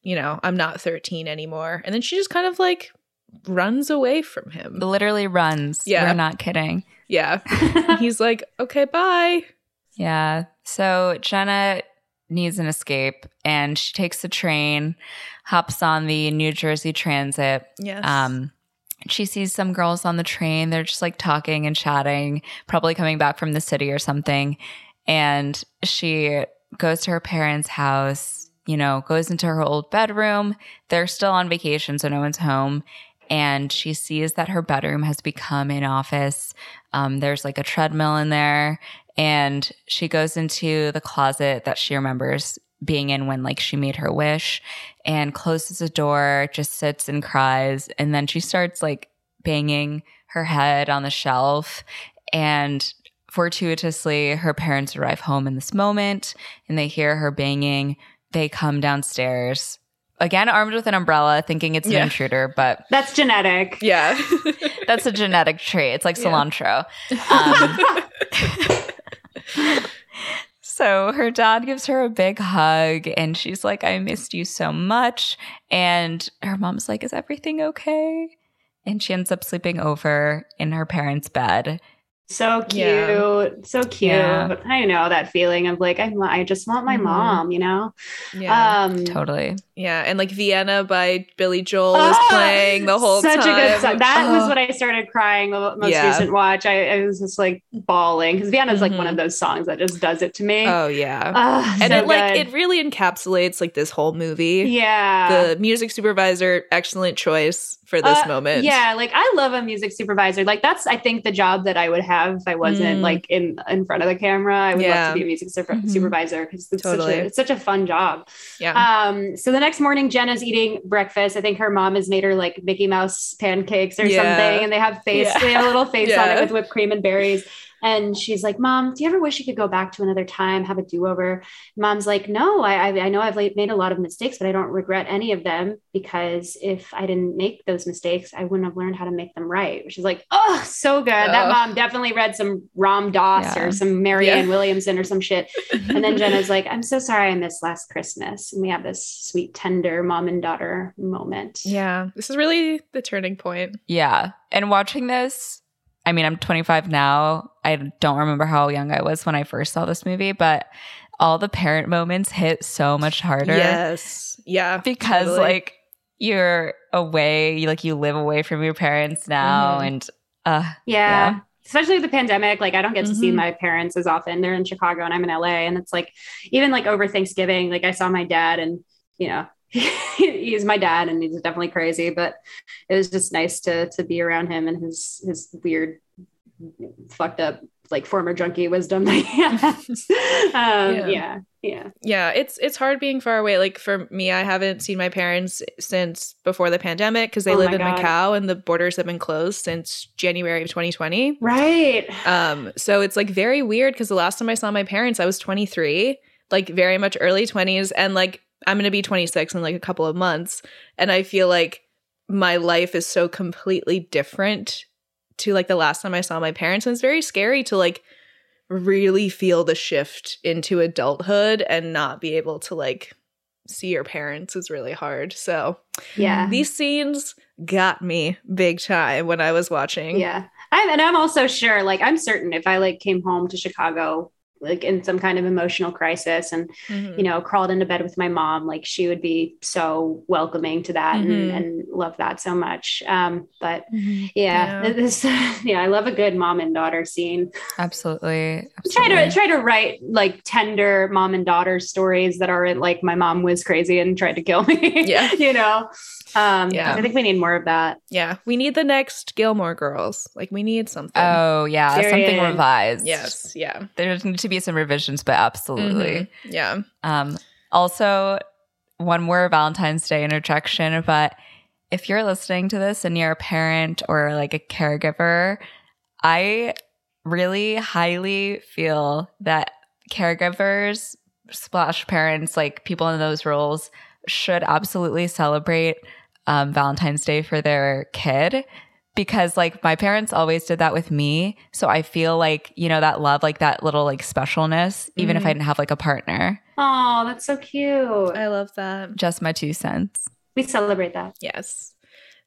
You know, I'm not 13 anymore. And then she just kind of like runs away from him. Literally runs. Yeah. We're not kidding. Yeah. He's like, okay, bye. Yeah. So Jenna needs an escape and she takes the train, hops on the New Jersey Transit. Yes. Um, she sees some girls on the train. They're just like talking and chatting, probably coming back from the city or something. And she goes to her parents' house, you know, goes into her old bedroom. They're still on vacation, so no one's home. And she sees that her bedroom has become an office. Um, there's like a treadmill in there. And she goes into the closet that she remembers being in when like she made her wish and closes the door, just sits and cries. And then she starts like banging her head on the shelf. And fortuitously, her parents arrive home in this moment and they hear her banging. They come downstairs. Again, armed with an umbrella, thinking it's an Yeah. intruder, but That's genetic. yeah. that's a genetic trait. It's like Yeah. cilantro. Um, so her dad gives her a big hug and she's like, I missed you so much. And her mom's like, Is everything okay? And she ends up sleeping over in her parents' bed. So cute. Yeah. So cute. Yeah. I know that feeling of like, I, I just want my Mhm. mom, you know? yeah. Um, Totally. Yeah. And like Vienna by Billy Joel is Ah, playing the whole such time. a good song. That was Oh. when I started crying the most Yeah. recent watch. I, I was just like bawling because Vienna's like one Mhm. of those songs that just does it to me. Oh yeah. Ah, and so it like good. it really encapsulates like this whole movie. yeah. The music supervisor, excellent choice for this Uh, moment. Yeah, like I love a music supervisor. Like that's I think the job that I would have if I wasn't Mm. like in in front of the camera. I would love to be a music super- Mhm. supervisor because it's Totally. such a it's such a fun job. Yeah. Um, so the next morning, Jenna's eating breakfast. I think her mom has made her like Mickey Mouse pancakes or Yeah. something, and they have face, Yeah. they have a little face on it with whipped cream and berries. And she's like, "Mom, do you ever wish you could go back to another time, have a do-over?" Mom's like, "No, I, I, I know I've made a lot of mistakes, but I don't regret any of them because if I didn't make those mistakes, I wouldn't have learned how to make them right." She's like, oh, so good. That Oh. mom definitely read some Ram Dass Yeah. or some Marianne Yeah. Williamson or some shit. And then Jenna's like, I'm so sorry I missed last Christmas. And we have this sweet, tender mom and daughter moment. yeah. This is really the turning point. Yeah. And watching this, I mean, I'm 25 now. I don't remember how young I was when I first saw this movie, but all the parent moments hit so much harder Yes. Yeah. because, totally. like, you're away, you, like, you live away from your parents now. Mhm. And, uh, Yeah. Yeah. Especially with the pandemic. Like, I don't get to see Mhm. my parents as often. They're in Chicago and I'm in LA. And it's like, even like over Thanksgiving, like I saw my dad and, you know, he's my dad and he's definitely crazy, but it was just nice to to be around him and his his weird fucked up like former junkie wisdom that he has. um, Yeah. yeah. Yeah. yeah it's it's hard being far away like for me i haven't seen my parents since before the pandemic because they Oh live in God. macau and the borders have been closed since january of 2020 Right. um so it's like very weird because the last time i saw my parents i was 23 like very much early 20s and like i'm gonna be 26 in like a couple of months and i feel like my life is so completely different to like the last time i saw my parents and it's very scary to like really feel the shift into adulthood and not be able to like see your parents is really hard. So Yeah. these scenes got me big time when I was watching. Yeah. I'm, and I'm also sure, like, I'm certain if I like came home to Chicago, like in some kind of emotional crisis and, Mhm. you know, crawled into bed with my mom, like she would be so welcoming to that Mhm. and, and love that so much. Um, but Mm-hmm. yeah, Yeah. this, yeah, I love a good mom and daughter scene. absolutely. Try to absolutely. try to write like tender mom and daughter stories that aren't like my mom was crazy and tried to kill me. Yeah. you know. Um, Yeah. I think we need more of that. Yeah, we need the next Gilmore Girls. Like we need something. Oh, yeah. Something revised. yes, yeah. There need to be some revisions, but absolutely. Mhm. Yeah. Um, also, one more Valentine's Day interjection, but if you're listening to this and you're a parent or like a caregiver, I really highly feel that caregivers slash parents, like people in those roles, should absolutely celebrate um, Valentine's Day for their kid because like my parents always did that with me so i feel like you know that love like that little like specialness even if i didn't have like a partner Oh, that's so cute. I love that. just my two cents We celebrate that. Yes.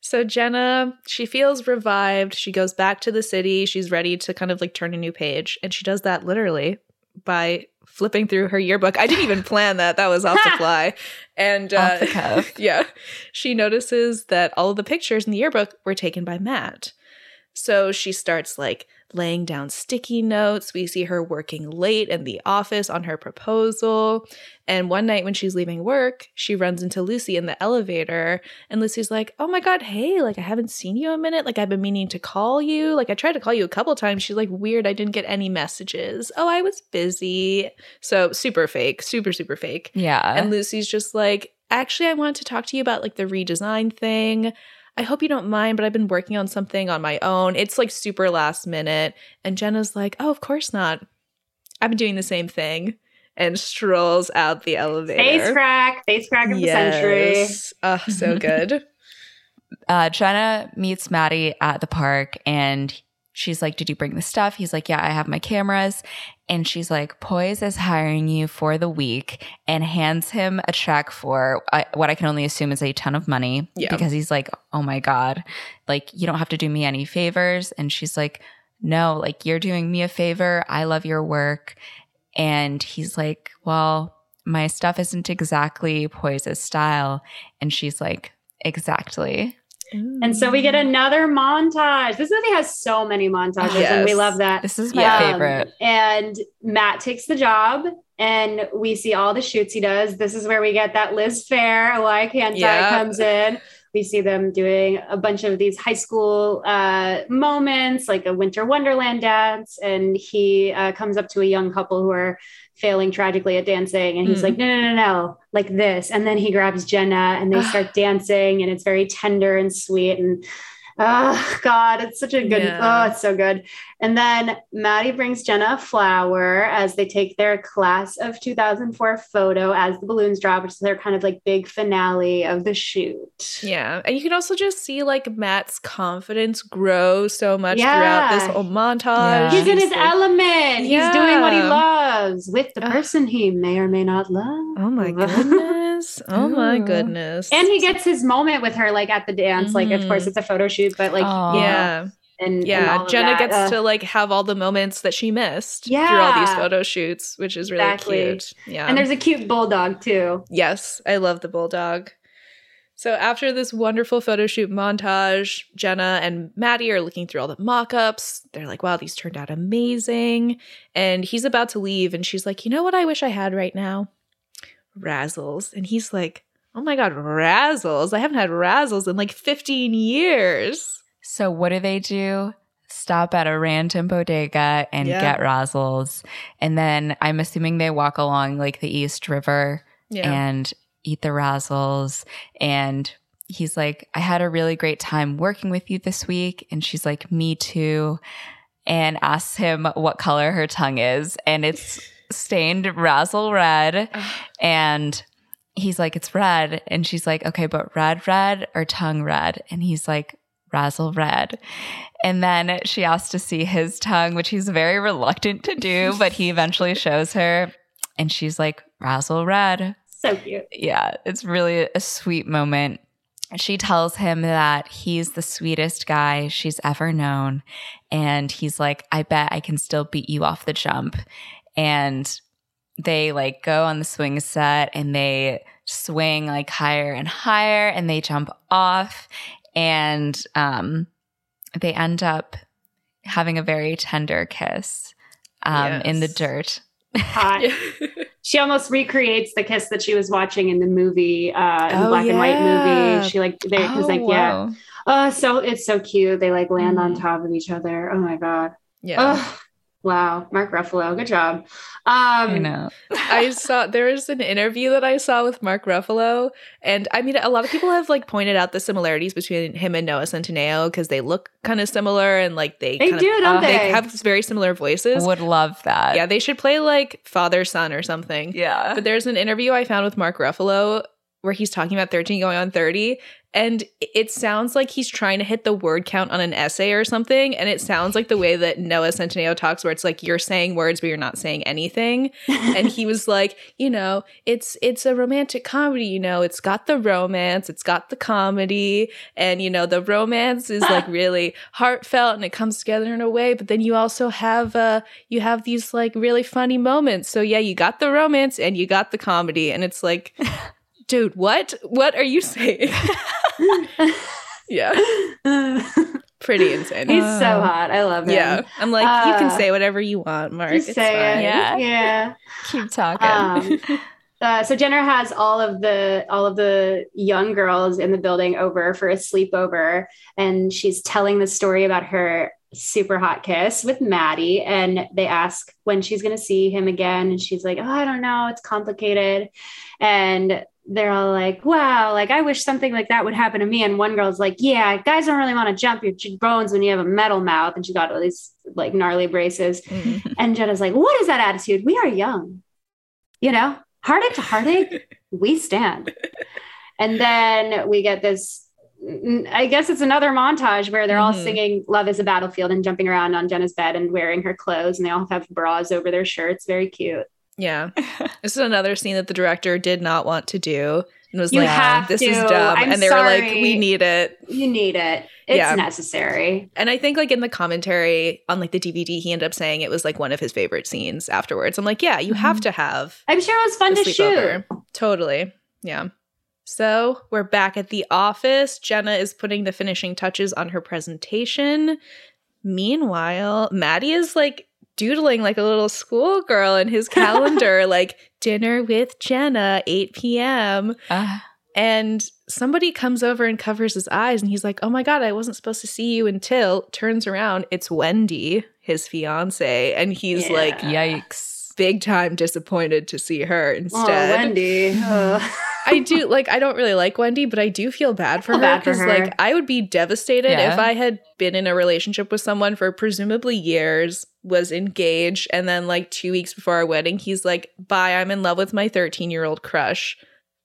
So Jenna, she feels revived. She goes back to the city. She's ready to kind of like turn a new page. And she does that literally by flipping through her yearbook. I didn't even plan that. That was off the fly. And uh, the yeah, she notices that all of the pictures in the yearbook were taken by Matt. So she starts like laying down sticky notes. We see her working late in the office on her proposal. And one night when she's leaving work, she runs into Lucy in the elevator. And Lucy's like, Oh my God, hey, like I haven't seen you a minute. Like I've been meaning to call you. Like I tried to call you a couple times. She's like, Weird, I didn't get any messages. Oh, I was busy. So super fake, super, super fake. Yeah. And Lucy's just like, actually, I wanted to talk to you about like the redesign thing. I hope you don't mind, but I've been working on something on my own. It's like super last minute. And Jenna's like, oh, of course not. I've been doing the same thing. And strolls out the elevator. Face crack, face crack of the century. Yes. Oh, so good. uh, Jenna meets Maddie at the park and she's like, Did you bring the stuff? He's like, Yeah, I have my cameras. And she's like, Poise is hiring you for the week and hands him a check for uh, what I can only assume is a ton of money Yeah. because he's like, Oh my God, like, you don't have to do me any favors. And she's like, No, like, you're doing me a favor. I love your work. And he's like, Well, my stuff isn't exactly Poise's style. And she's like, Exactly. And so we get another montage. This movie has so many montages, and we love that. This is my Yeah. favorite. And Matt takes the job, and we see all the shoots he does. This is where we get that Liz Phair, why can't I comes in. We see them doing a bunch of these high school uh, moments, like a winter wonderland dance, and he uh, comes up to a young couple who are failing tragically at dancing, and he's Mm. like, "No, no, no, no, like this." And then he grabs Jenna, and they start dancing, and it's very tender and sweet, and oh god, it's such a good, oh, Yeah. oh, it's so good. And then Maddie brings Jenna a flower as they take their class of 2004 photo as the balloons drop, which is their kind of like big finale of the shoot. Yeah. And you can also just see like Matt's confidence grow so much Yeah. throughout this whole montage. Yeah. He's in his like- element. He's doing what he loves with the Ugh. person he may or may not love. Oh my goodness. Oh my goodness. And he gets his moment with her, like at the dance. Like, of course, it's a photo shoot, but like, Aw. you know, yeah. and and Yeah. all of Jenna gets Uh, to like have all the moments that she missed yeah, through all these photo shoots, which is really Exactly. cute. Yeah. and there's a cute bulldog too. Yes, I love the bulldog. So after this wonderful photo shoot montage, Jenna and Maddie are looking through all the mock-ups. They're like, wow, these turned out amazing. And he's about to leave, and she's like, you know what I wish I had right now? Razzles. And he's like, oh my god, Razzles. I haven't had Razzles in like 15 years. So what do they do? Stop at a random bodega and Yeah. get Razzles. And then I'm assuming they walk along like the East River Yeah. and eat the Razzles. And he's like, I had a really great time working with you this week. And she's like, Me too. And asks him what color her tongue is. And it's stained razzle red. And he's like, It's red. And she's like, Okay, but red, red or tongue red? And he's like, Razzle red. And then she asks to see his tongue, which he's very reluctant to do, but he eventually shows her. And she's like, Razzle red. So cute. Yeah, it's really a sweet moment. She tells him that he's the sweetest guy she's ever known. And he's like, I bet I can still beat you off the jump. And they like go on the swing set and they swing like higher and higher and they jump off and um they end up having a very tender kiss um in the dirt. Hot. she almost recreates the kiss that she was watching in the movie, uh, in the Oh, black and white movie. She like, they, Oh, cause like, yeah. wow. Oh, so it's so cute. They like land on Mhm. top of each other. Oh my God. yeah. Oh, wow. Mark Ruffalo. Good job. Um, I know. I saw there was an interview that I saw with Mark Ruffalo, and I mean, a lot of people have like pointed out the similarities between him and Noah Centineo because they look kind of similar and like they They kind do, of, don't they they? have very similar voices. Would love that. yeah, they should play like father son or something. Yeah. But there's an interview I found with Mark Ruffalo where he's talking about 13 going on 30, and it sounds like he's trying to hit the word count on an essay or something. And it sounds like the way that Noah Centineo talks, where it's like you're saying words but you're not saying anything. and he was like, you know, it's it's a romantic comedy. You know, it's got the romance, it's got the comedy, and you know the romance is like really heartfelt and it comes together in a way. But then you also have uh you have these like really funny moments. So yeah, you got the romance and you got the comedy, and it's like dude, what? What are you saying? yeah. Pretty insane. He's so hot. I love him. yeah. I'm like, you can Uh, say whatever you want, Mark. Just It's say fine. it. Yeah. Yeah. Keep talking. Um, uh, so Jenna has all of the all of the young girls in the building over for a sleepover, and she's telling the story about her super hot kiss with Maddie. And they ask when she's going to see him again, and she's like, "Oh, I don't know. It's complicated." And they're all like, "Wow, like I wish something like that would happen to me." And one girl's like, "Yeah, guys don't really want to jump your bones when you have a metal mouth." And she got all these like gnarly braces. Mm. And Jenna's like, What is that attitude? We are young. You know, heartache to heartache, we stand. And then we get this. I guess it's another montage where they're all Mhm. singing Love is a Battlefield and jumping around on Jenna's bed and wearing her clothes. And they all have bras over their shirts. Very cute. Yeah. This is another scene that the director did not want to do and was You like, this is to. dumb. I'm and they were like, we need it. You need it, it's Yeah. necessary. And I think like in the commentary on like the DVD, he ended up saying it was like one of his favorite scenes afterwards. I'm like, yeah, you mm-hmm. have to have I'm sure it was fun to shoot. Totally. Yeah. So we're back at the office. Jenna is putting the finishing touches on her presentation. Meanwhile, Maddie is like doodling like a little schoolgirl in his calendar, like dinner with Jenna, 8 p.m. Ah, And somebody comes over and covers his eyes, and he's like, Oh my God, I wasn't supposed to see you until turns around. It's Wendy, his fiance. And he's Yeah. like, yikes. big time disappointed to see her Oh, instead. Wendy. Ugh. I do like I don't really like Wendy, but I do feel bad for Feel her because like I would be devastated Yeah. if I had been in a relationship with someone for presumably years, was engaged, and then like two weeks before our wedding, he's like, Bye, I'm in love with my 13 year old crush.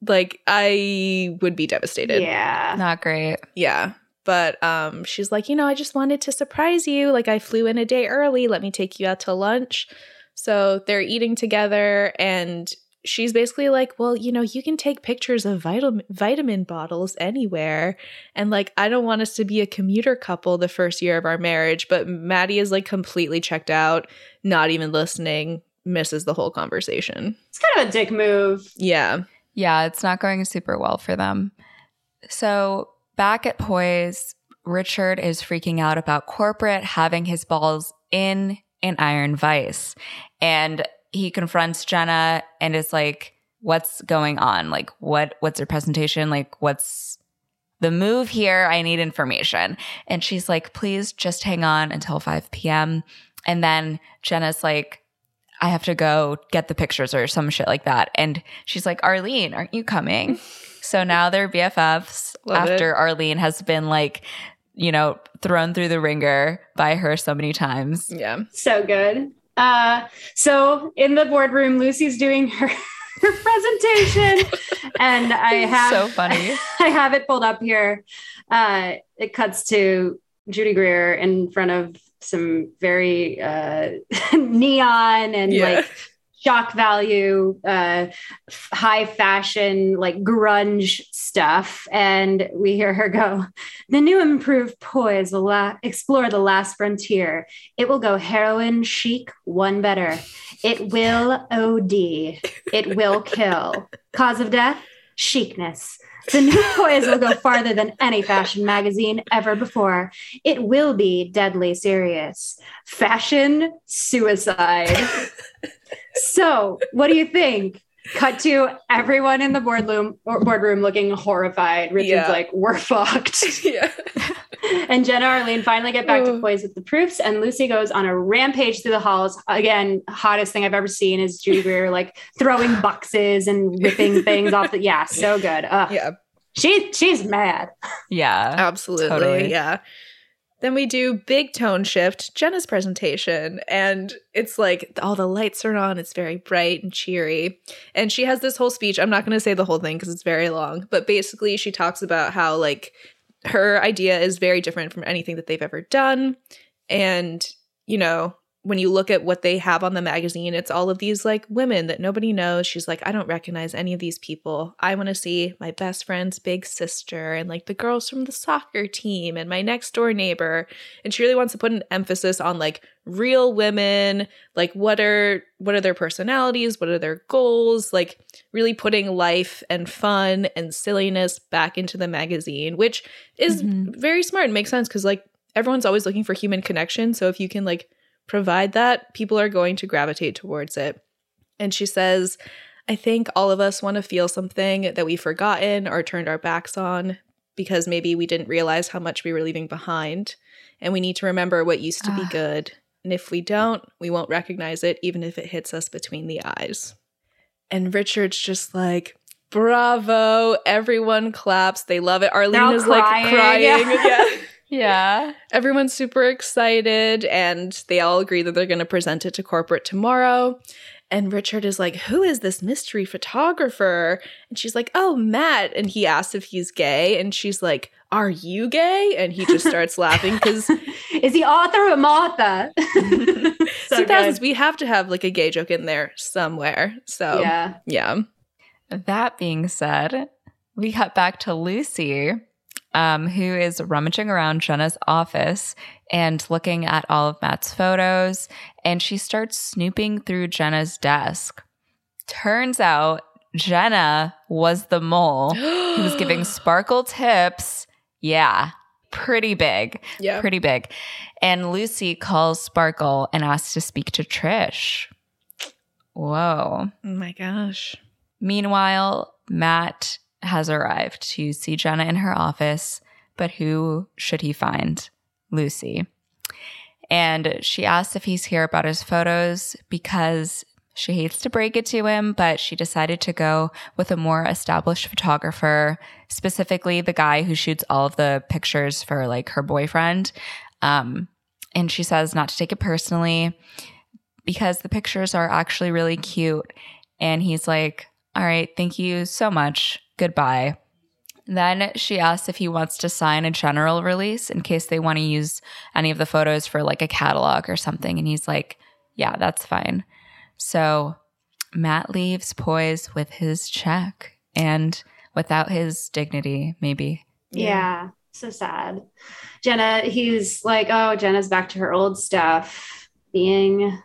Like I would be devastated. yeah. Not great. Yeah. But um she's like, you know, I just wanted to surprise you. Like I flew in a day early. Let me take you out to lunch. So they're eating together and she's basically like, "Well, you know, you can take pictures of vitamin vitamin bottles anywhere." And like, I don't want us to be a commuter couple the first year of our marriage, but Maddie is like completely checked out, not even listening, misses the whole conversation. It's kind of a dick move. Yeah. Yeah, it's not going super well for them. So back at Poise, Richard is freaking out about corporate having his balls in an iron vice. And he confronts Jenna and is like, what's going on? Like, what, what's your presentation? Like, what's the move here? I need information. And she's like, please just hang on until 5 p.m. And then Jenna's like, I have to go get the pictures or some shit like that. And she's like, Arlene, aren't you coming? so now they're BFFs Love it. after Arlene has been like, you know, thrown through the ringer by her so many times. Yeah. So good. Uh, so in the boardroom, Lucy's doing her, her presentation, and I have so funny. I have it pulled up here. Uh, it cuts to Judy Greer in front of some very uh, neon and Yeah. like shock value, uh, high fashion, like grunge stuff. And we hear her go, The new improved poise will la- explore the last frontier. It will go heroin chic, one better. It will OD. It will kill. Cause of death? Chicness. The new poise will go farther than any fashion magazine ever before. It will be deadly serious. Fashion suicide. so, what do you think? Cut to everyone in the boardroom or boardroom looking horrified. Richard's Yeah. like, "We're fucked." yeah. and Jenna Arlene finally get back to poise with the proofs, and Lucy goes on a rampage through the halls. Again, hottest thing I've ever seen is Judy Greer like throwing boxes and ripping things off the. Yeah, so good. Ugh. Yeah. She she's mad. Yeah. Absolutely. Totally. Yeah. Then we do big tone shift, Jenna's presentation, and it's like all the lights are on. It's very bright and cheery. And she has this whole speech. I'm not going to say the whole thing because it's very long, but basically, she talks about how, like, her idea is very different from anything that they've ever done. And, you know, when you look at what they have on the magazine, it's all of these like women that nobody knows. She's like, I don't recognize any of these people. I want to see my best friend's big sister and like the girls from the soccer team and my next door neighbor. And she really wants to put an emphasis on like real women, like what are what are their personalities, what are their goals, like really putting life and fun and silliness back into the magazine, which is Mhm. very smart and makes sense because like everyone's always looking for human connection. So if you can like provide that, people are going to gravitate towards it. And she says, I think all of us want to feel something that we've forgotten or turned our backs on because maybe we didn't realize how much we were leaving behind. And we need to remember what used to be Ah. good. And if we don't, we won't recognize it, even if it hits us between the eyes. And Richard's just like, bravo. Everyone claps. They love it. Arlene is like crying. crying. Yeah. Yeah. Yeah. Everyone's super excited and they all agree that they're going to present it to corporate tomorrow. And Richard is like, Who is this mystery photographer? And she's like, Oh, Matt. And he asks if he's gay. And she's like, Are you gay? And he just starts laughing because Is the author of Martha? so 2000s, we have to have like a gay joke in there somewhere. So, yeah. Yeah. That being said, we cut back to Lucy, um, who is rummaging around Jenna's office and looking at all of Matt's photos. And she starts snooping through Jenna's desk. Turns out Jenna was the mole who was giving Sparkle tips. Yeah, pretty big. Yeah. Pretty big. And Lucy calls Sparkle and asks to speak to Trish. Whoa. Oh my gosh. Meanwhile, Matt has arrived to see Jenna in her office, but who should he find? Lucy. And she asks if he's here about his photos because she hates to break it to him, but she decided to go with a more established photographer, specifically the guy who shoots all of the pictures for like her boyfriend. Um, and she says not to take it personally because the pictures are actually really cute. And he's like, All right, thank you so much. Goodbye. Then she asks if he wants to sign a general release in case they want to use any of the photos for like a catalog or something. And he's like, Yeah, that's fine. So Matt leaves Poise with his check and without his dignity, maybe. Yeah. So sad. Jenna, he's like, oh, Jenna's back to her old stuff, being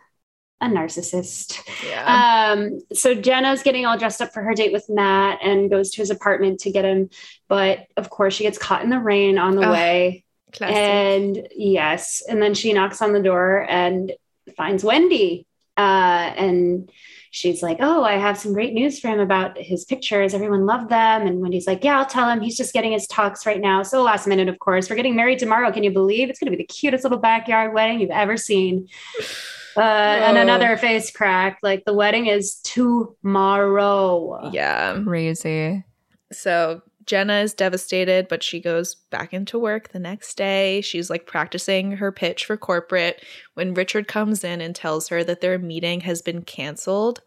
a narcissist. Yeah. Um, so Jenna's getting all dressed up for her date with Matt and goes to his apartment to get him. But of course, she gets caught in the rain on the Ugh, way. Classic. And yes, and then she knocks on the door and finds Wendy. Uh, and she's like, Oh, I have some great news for him about his pictures. Everyone loved them. And Wendy's like, Yeah, I'll tell him. He's just getting his talks right now. So last minute, of course. We're getting married tomorrow. Can you believe it's going to be the cutest little backyard wedding you've ever seen? Uh, and another face crack. Like the wedding is tomorrow. yeah. Crazy. So Jenna is devastated, but she goes back into work the next day. She's like practicing her pitch for corporate when Richard comes in and tells her that their meeting has been canceled.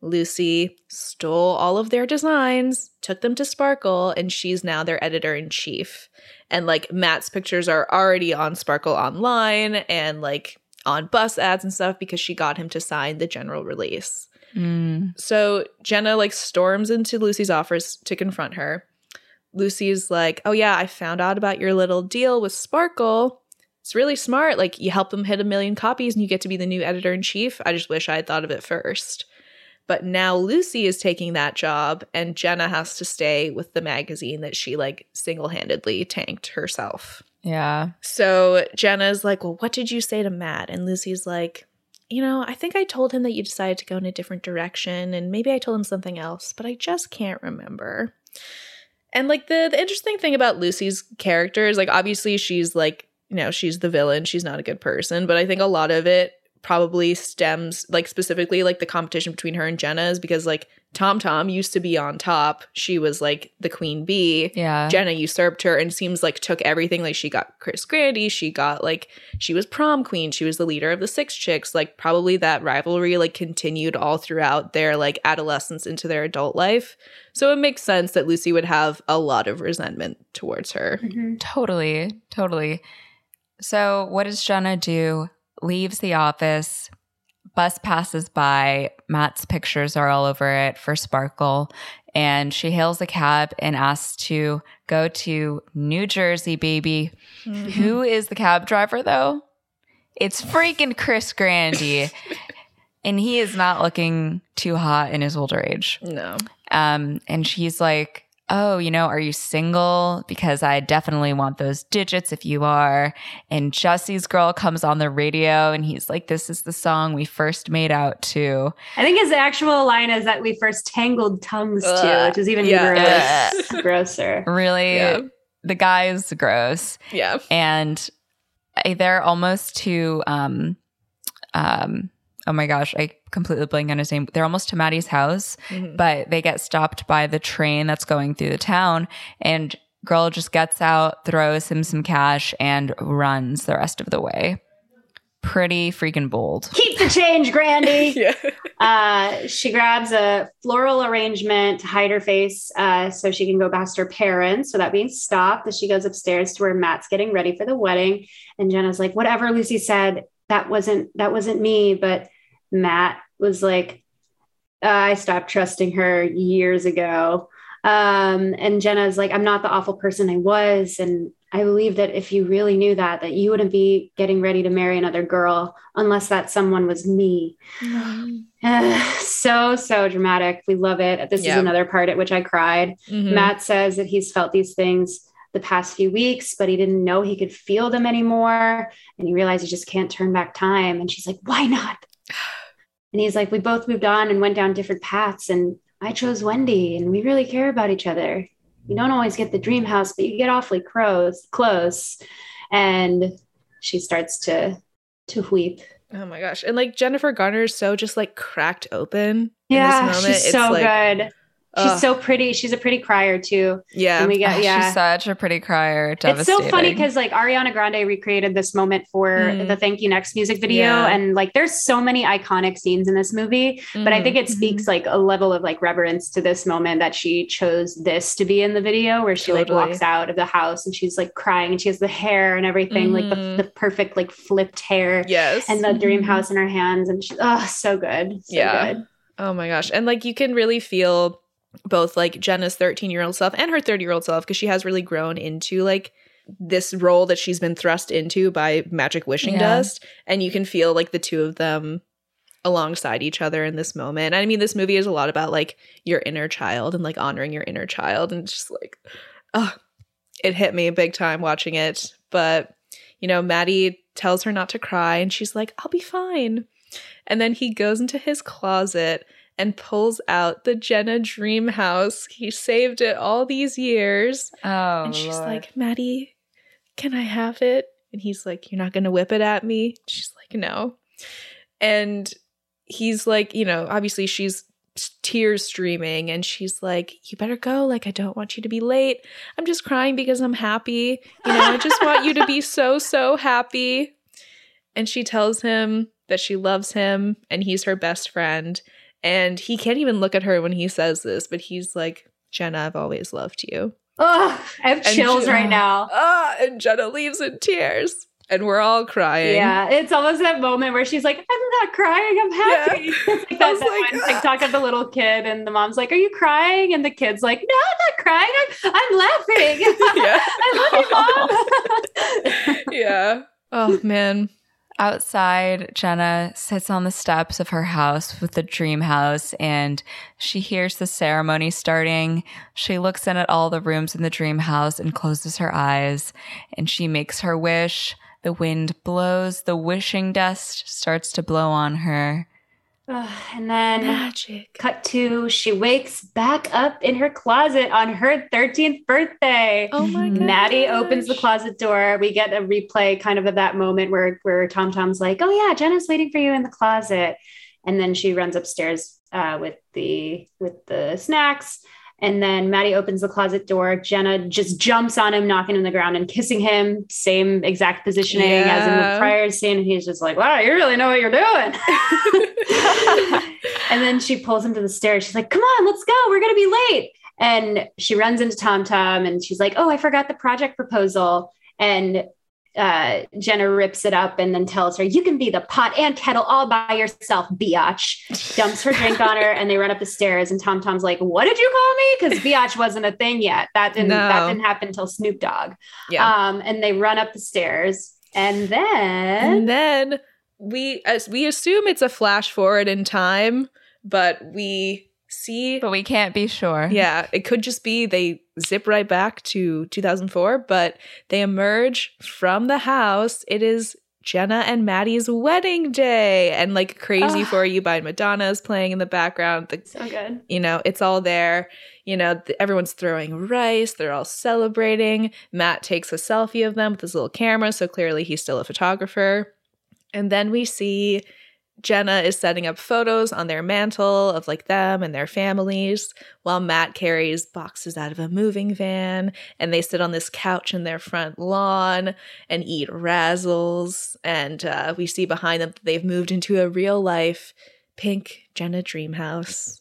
Lucy stole all of their designs, took them to Sparkle, and she's now their editor in chief. And like Matt's pictures are already on Sparkle online and like on bus ads and stuff because she got him to sign the general release. Mm. So Jenna like storms into Lucy's office to confront her. Lucy's like, "Oh yeah, I found out about your little deal with Sparkle. It's really smart. Like you help them hit a million copies and you get to be the new editor in chief. I just wish I had thought of it first. But now Lucy is taking that job and Jenna has to stay with the magazine that she like single-handedly tanked herself. Yeah. So Jenna's like, Well, what did you say to Matt? And Lucy's like, You know, I think I told him that you decided to go in a different direction, and maybe I told him something else, but I just can't remember. And like the the interesting thing about Lucy's character is like obviously she's like, you know, she's the villain, she's not a good person, but I think a lot of it probably stems like specifically like the competition between her and Jenna is because like Tom Tom used to be on top. She was like the queen bee. Yeah. Jenna usurped her and seems like took everything. Like she got Chris Grandy, she got like she was prom queen, she was the leader of the six chicks. Like probably that rivalry like continued all throughout their like adolescence into their adult life. So it makes sense that Lucy would have a lot of resentment towards her. Mhm. Totally, totally. So, what does Jenna do? Leaves the office. Bus passes by. Matt's pictures are all over it for Sparkle. And she hails a cab and asks to go to New Jersey, baby. Who is the cab driver, though? It's freaking Chris Grandy. and he is not looking too hot in his older age. No. Um, and she's like, Oh, you know, are you single? Because I definitely want those digits if you are. And Jessie's girl comes on the radio and he's like, This is the song we first made out to. I think his actual line is that we first tangled tongues to, which is even Yeah. gross, grosser. Really, Yeah. the guy is gross. Yeah. And they're almost to, um, um, oh my gosh, I completely blank on his name. They're almost to Maddie's house. Mhm. but they get stopped by the train that's going through the town and girl just gets out throws him some cash and runs the rest of the way pretty freaking bold Keep the change, Grandy. yeah. Uh, she grabs a floral arrangement to hide her face uh, so she can go past her parents without being stopped as she goes upstairs to where Matt's getting ready for the wedding. And Jenna's like, whatever Lucy said, that wasn't that wasn't me. But Matt was like, I stopped trusting her years ago. Um, and Jenna's like, I'm not the awful person I was. And I believe that if you really knew that, that you wouldn't be getting ready to marry another girl unless that someone was me. so, so dramatic. We love it. This Yeah. is another part at which I cried. Mhm. Matt says that he's felt these things the past few weeks, but he didn't know he could feel them anymore. And he realized he just can't turn back time. And she's like, why not? And he's like, we both moved on and went down different paths. And I chose Wendy, and we really care about each other. You don't always get the dream house, but you get awfully close. close. And she starts to to weep. Oh my gosh. And like Jennifer Garner is so just like cracked open. Yeah, in this moment. she's so like, good. She's ugh, so pretty. She's a pretty crier too. yeah. And we got Ah, yeah. she's such a pretty crier It's so funny because like Ariana Grande recreated this moment for Mm. the Thank You Next music video, Yeah. and like there's so many iconic scenes in this movie. But I think it speaks like a level of like reverence to this moment that she chose this to be in the video, where she Totally. like walks out of the house and she's like crying and she has the hair and everything, like the, Mhm. the perfect like flipped hair yes. and the dream Mhm. house in her hands, and she oh so good, so Yeah. good. Oh my gosh. And like you can really feel both like Jenna's 13 year old self and her 30 year old self because she has really grown into like this role that she's been thrust into by magic wishing Yeah. dust. And you can feel like the two of them alongside each other in this moment. I mean, this movie is a lot about like your inner child and like honoring your inner child. And just like, oh, it hit me a big time watching it. But, you know, Maddie tells her not to cry and she's like, I'll be fine. And then he goes into his closet and pulls out the Jenna dream house. He saved it all these years. oh, and she's Lord. like, Maddie, can I have it? And he's like, You're not going to whip it at me? She's like, No. And he's like, You know, obviously she's tears streaming and she's like you better go like i don't want you to be late i'm just crying because i'm happy you know i just want you to be so so happy and she tells him that she loves him and he's her best friend and he can't even look at her when he says this but he's like jenna i've always loved you Oh, I have And chills she- right now. ah and jenna leaves in tears and we're all crying Yeah, it's almost that moment where she's like, "I'm not crying, I'm happy." It's like I that, that like, one TikTok of the little kid, and the mom's like, "Are you crying?" And the kid's like, "No, I'm not crying. I'm, I'm laughing. Yeah. I love you, mom." yeah oh man Outside, Jenna sits on the steps of her house with the dream house and she hears the ceremony starting. She looks in at all the rooms in the dream house and closes her eyes and she makes her wish. The wind blows, the wishing dust starts to blow on her. Ugh, and then Magic. cut to she wakes back up in her closet on her 13th birthday. Oh my god. Maddie opens the closet door. We get a replay kind of of that moment where where Tom Tom's like, "Oh yeah, Jenna's waiting for you in the closet," and then she runs upstairs uh, with the with the snacks. And then Maddie opens the closet door. Jenna just jumps on him, knocking him on the ground and kissing him. Same exact positioning as in the prior scene. And he's just like, "Wow, you really know what you're doing." and then she pulls him to the stairs. She's like, "Come on, let's go. We're gonna be late." And she runs into Tom Tom, and she's like, "Oh, I forgot the project proposal." And uh, Jenna rips it up and then tells her, "You can be the pot and kettle all by yourself, biatch." Dumps her drink on her, and they run up the stairs. And Tom Tom's like, "What did you call me?" Because biatch wasn't a thing yet. That didn't that didn't happen until Snoop Dogg. Yeah. Um, and they run up the stairs, and then and then we as we assume it's a flash forward in time, but we see but we can't be sure. yeah, it could just be they zip right back to 2004, but they emerge from the house. It is Jenna and Maddie's wedding day, and like "Crazy Ugh. for You" by Madonna is playing in the background. The so good. you know, it's all there. You know, th- everyone's throwing rice. They're all celebrating. Matt takes a selfie of them with his little camera, so clearly he's still a photographer. And then we see Jenna is setting up photos on their mantle of like them and their families, while Matt carries boxes out of a moving van and they sit on this couch in their front lawn and eat razzles. And uh, we see behind them that they've moved into a real life pink Jenna dream house.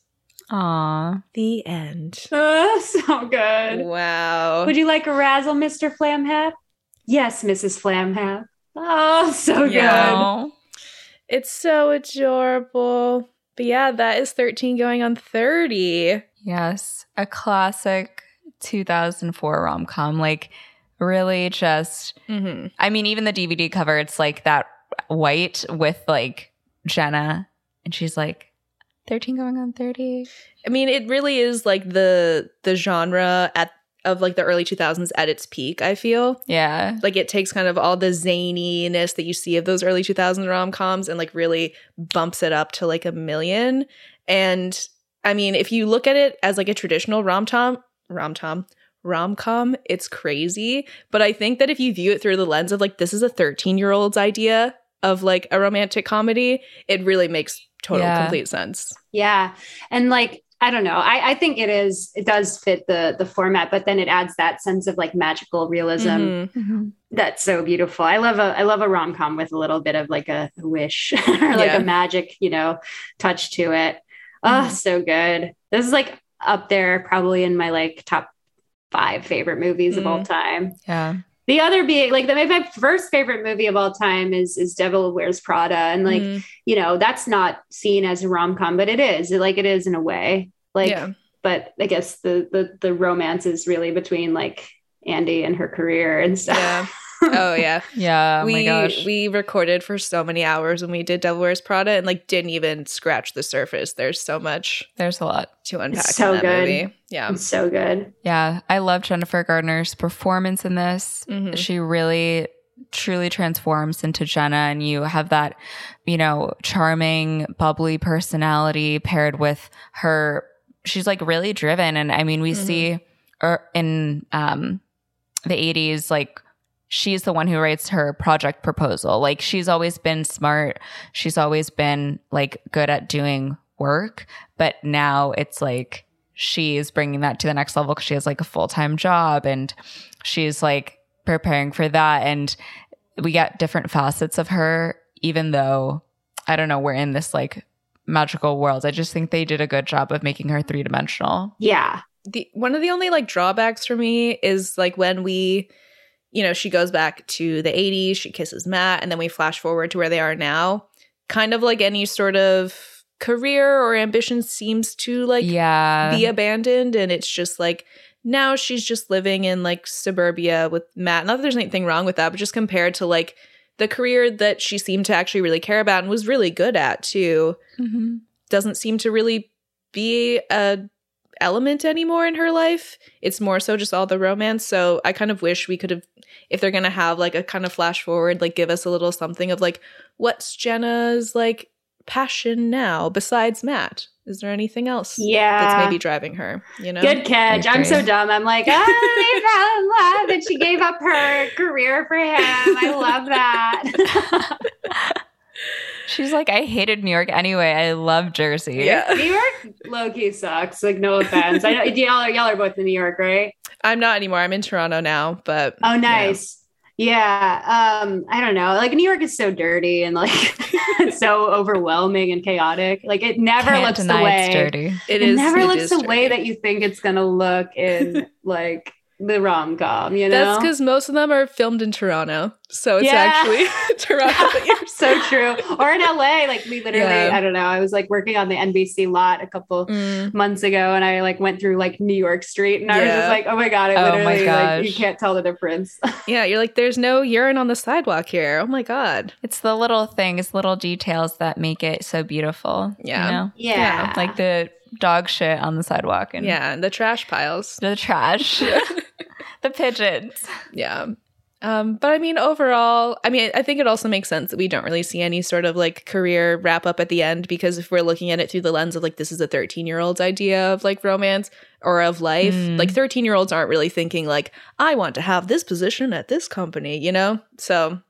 Aw. The end. Oh, so good. Wow. Would you like a razzle, Mr. Flamhaff? Yes, Mrs. Flamhaff. Oh, so Yeah. good. It's so adorable. But yeah, that is 13 going on 30. Yes, a classic 2004 rom com. Like, really just, Mm-hmm. I mean, even the DVD cover, it's like that white with like Jenna, and she's like 13 going on 30. I mean, it really is like the the genre at of like the early 2000s at its peak, I feel. Yeah. Like it takes kind of all the zaniness that you see of those early 2000s rom-coms and like really bumps it up to like a million. And I mean, if you look at it as like a traditional rom-tom, rom-tom, rom-com, it's crazy, but I think that if you view it through the lens of like this is a 13-year-old's idea of like a romantic comedy, it really makes total Yeah. complete sense. Yeah. And like, I don't know. I, I think it is, it does fit the the format, but then it adds that sense of like magical realism Mhm. Mhm. that's so beautiful. I love a I love a rom com with a little bit of like a wish or like Yeah. a magic, you know, touch to it. Oh, Mhm. so good. This is like up there, probably in my like top five favorite movies of all time. Yeah. The other being like the, my first favorite movie of all time is is Devil Wears Prada, and like Mhm. you know that's not seen as a rom com, but it is. Like it is in a way. Like, yeah. but I guess the the the romance is really between like Andy and her career and stuff. Yeah. Oh yeah. Yeah. Oh we my gosh. we recorded for so many hours when we did Devil Wears Prada and like didn't even scratch the surface. There's so much There's a lot. to unpack so in that good. movie. Yeah. It's so good. Yeah. I love Jennifer Gardner's performance in this. Mhm. She really truly transforms into Jenna and you have that, you know, charming, bubbly personality paired with her she's like really driven and I mean we Mhm. see er, in um the 80s like she's the one who writes her project proposal. Like she's always been smart. She's always been like good at doing work, but now it's like she's bringing that to the next level because she has like a full-time job and she's like preparing for that and we get different facets of her even though I don't know we're in this like magical world. I just think they did a good job of making her three-dimensional. Yeah. The one of the only like drawbacks for me is like when we you know, she goes back to the 80s, she kisses Matt, and then we flash forward to where they are now. Kind of like any sort of career or ambition seems to like yeah. be abandoned and it's just like now she's just living in like suburbia with Matt. Not that there's anything wrong with that, but just compared to like the career that she seemed to actually really care about and was really good at too, Mhm. doesn't seem to really be a element anymore in her life. It's more so just all the romance. So I kind of wish we could have if they're gonna have like a kind of flash forward, like give us a little something of like what's Jenna's like passion now besides Matt? Is there anything else Yeah. that's maybe driving her? You know? Good catch. I I'm so dumb. I'm like, ah, they fell in love and she gave up her career for him. I love that. She's like, I hated New York anyway. I love Jersey. Yeah. New York low key sucks. Like, no offense. I know y'all are, y'all are both in New York, right? I'm not anymore. I'm in Toronto now, but Oh, nice. Yeah. Um, I don't know. Like New York is so dirty and like so overwhelming and chaotic. Like it never Can't looks the way it's dirty. it it is never it looks is the way that you think it's gonna look in like the rom com, you know? That's because most of them are filmed in Toronto, so it's Yeah. actually Toronto. so true. Or in LA, like we literally, Yeah. I don't know. I was like working on the NBC lot a couple Mm. months ago, and I like went through like New York Street, and I was just like, oh my god, it Oh my literally like you can't tell the difference. Yeah, you're like, there's no urine on the sidewalk here. Oh my god. It's the little things, little details that make it so beautiful. Yeah. You know? yeah, Like the dog shit on the sidewalk and Yeah, and the trash piles. the trash, the pigeons. Yeah. Um, but I mean, overall, I mean, I think it also makes sense that we don't really see any sort of like career wrap up at the end because if we're looking at it through the lens of like this is a 13 year old's idea of like romance or of life, Mm. like 13 year olds aren't really thinking like, I want to have this position at this company, you know? So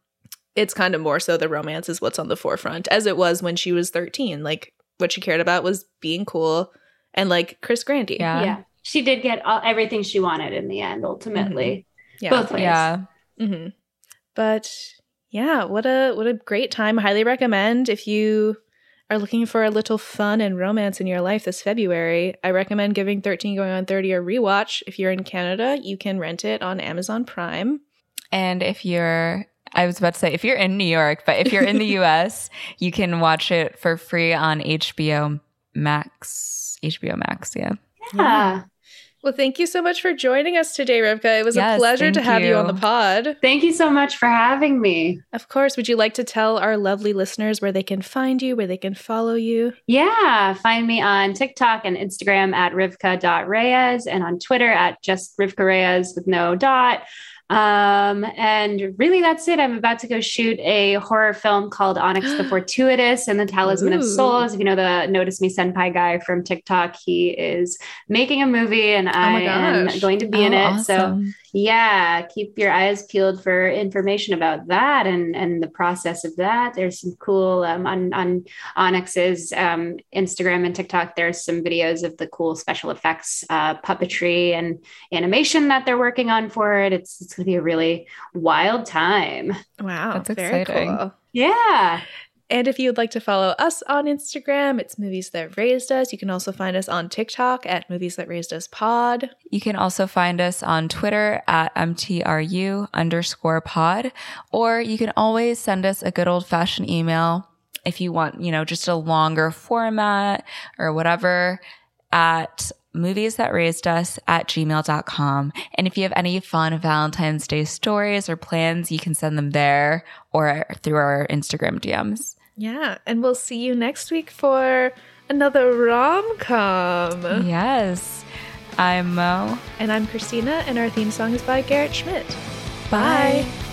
it's kind of more so the romance is what's on the forefront as it was when she was 13. Like what she cared about was being cool and like Chris Grandy. Yeah. yeah. She did get all, everything she wanted in the end, ultimately. Yeah. Both ways. Yeah. hmm But yeah, what a what a great time. Highly recommend if you are looking for a little fun and romance in your life this February. I recommend giving 13 Going on 30 a rewatch. If you're in Canada, you can rent it on Amazon Prime. And if you're, I was about to say, if you're in New York, but if you're in the US, you can watch it for free on HBO Max. HBO Max, yeah. Yeah. Well, thank you so much for joining us today, Rivkah. It was a pleasure to have you. on the pod. Thank you so much for having me. Of course, would you like to tell our lovely listeners where they can find you, where they can follow you? Yeah, find me on TikTok and Instagram at rivkah.reyes and on Twitter at just Rivkah Reyes with no dot. Um, and really, that's it. I'm about to go shoot a horror film called Onyx the Fortuitous and the Talisman Ooh. of Souls. If you know the Notice Me Senpai guy from TikTok, he is making a movie and I my am going to be in Oh, it. So awesome. Yeah, keep your eyes peeled for information about that and and the process of that. There's some cool um, on on Onyx's um, Instagram and TikTok. There's some videos of the cool special effects, uh, puppetry, and animation that they're working on for it. It's it's gonna be a really wild time. Wow, That's very exciting. cool. Yeah. And if you'd like to follow us on Instagram, it's Movies That Raised Us. You can also find us on TikTok at Movies That Raised Us Pod. You can also find us on Twitter at MTRU underscore pod, or you can always send us a good old fashioned email if you want, you know, just a longer format or whatever at movies that raised us at gmail.com. And if you have any fun Valentine's Day stories or plans, you can send them there or through our Instagram DMs. Yeah, and we'll see you next week for another rom com. Yes. I'm Mo. And I'm Christina, and our theme song is by Garrett Schmidt. Bye. Bye.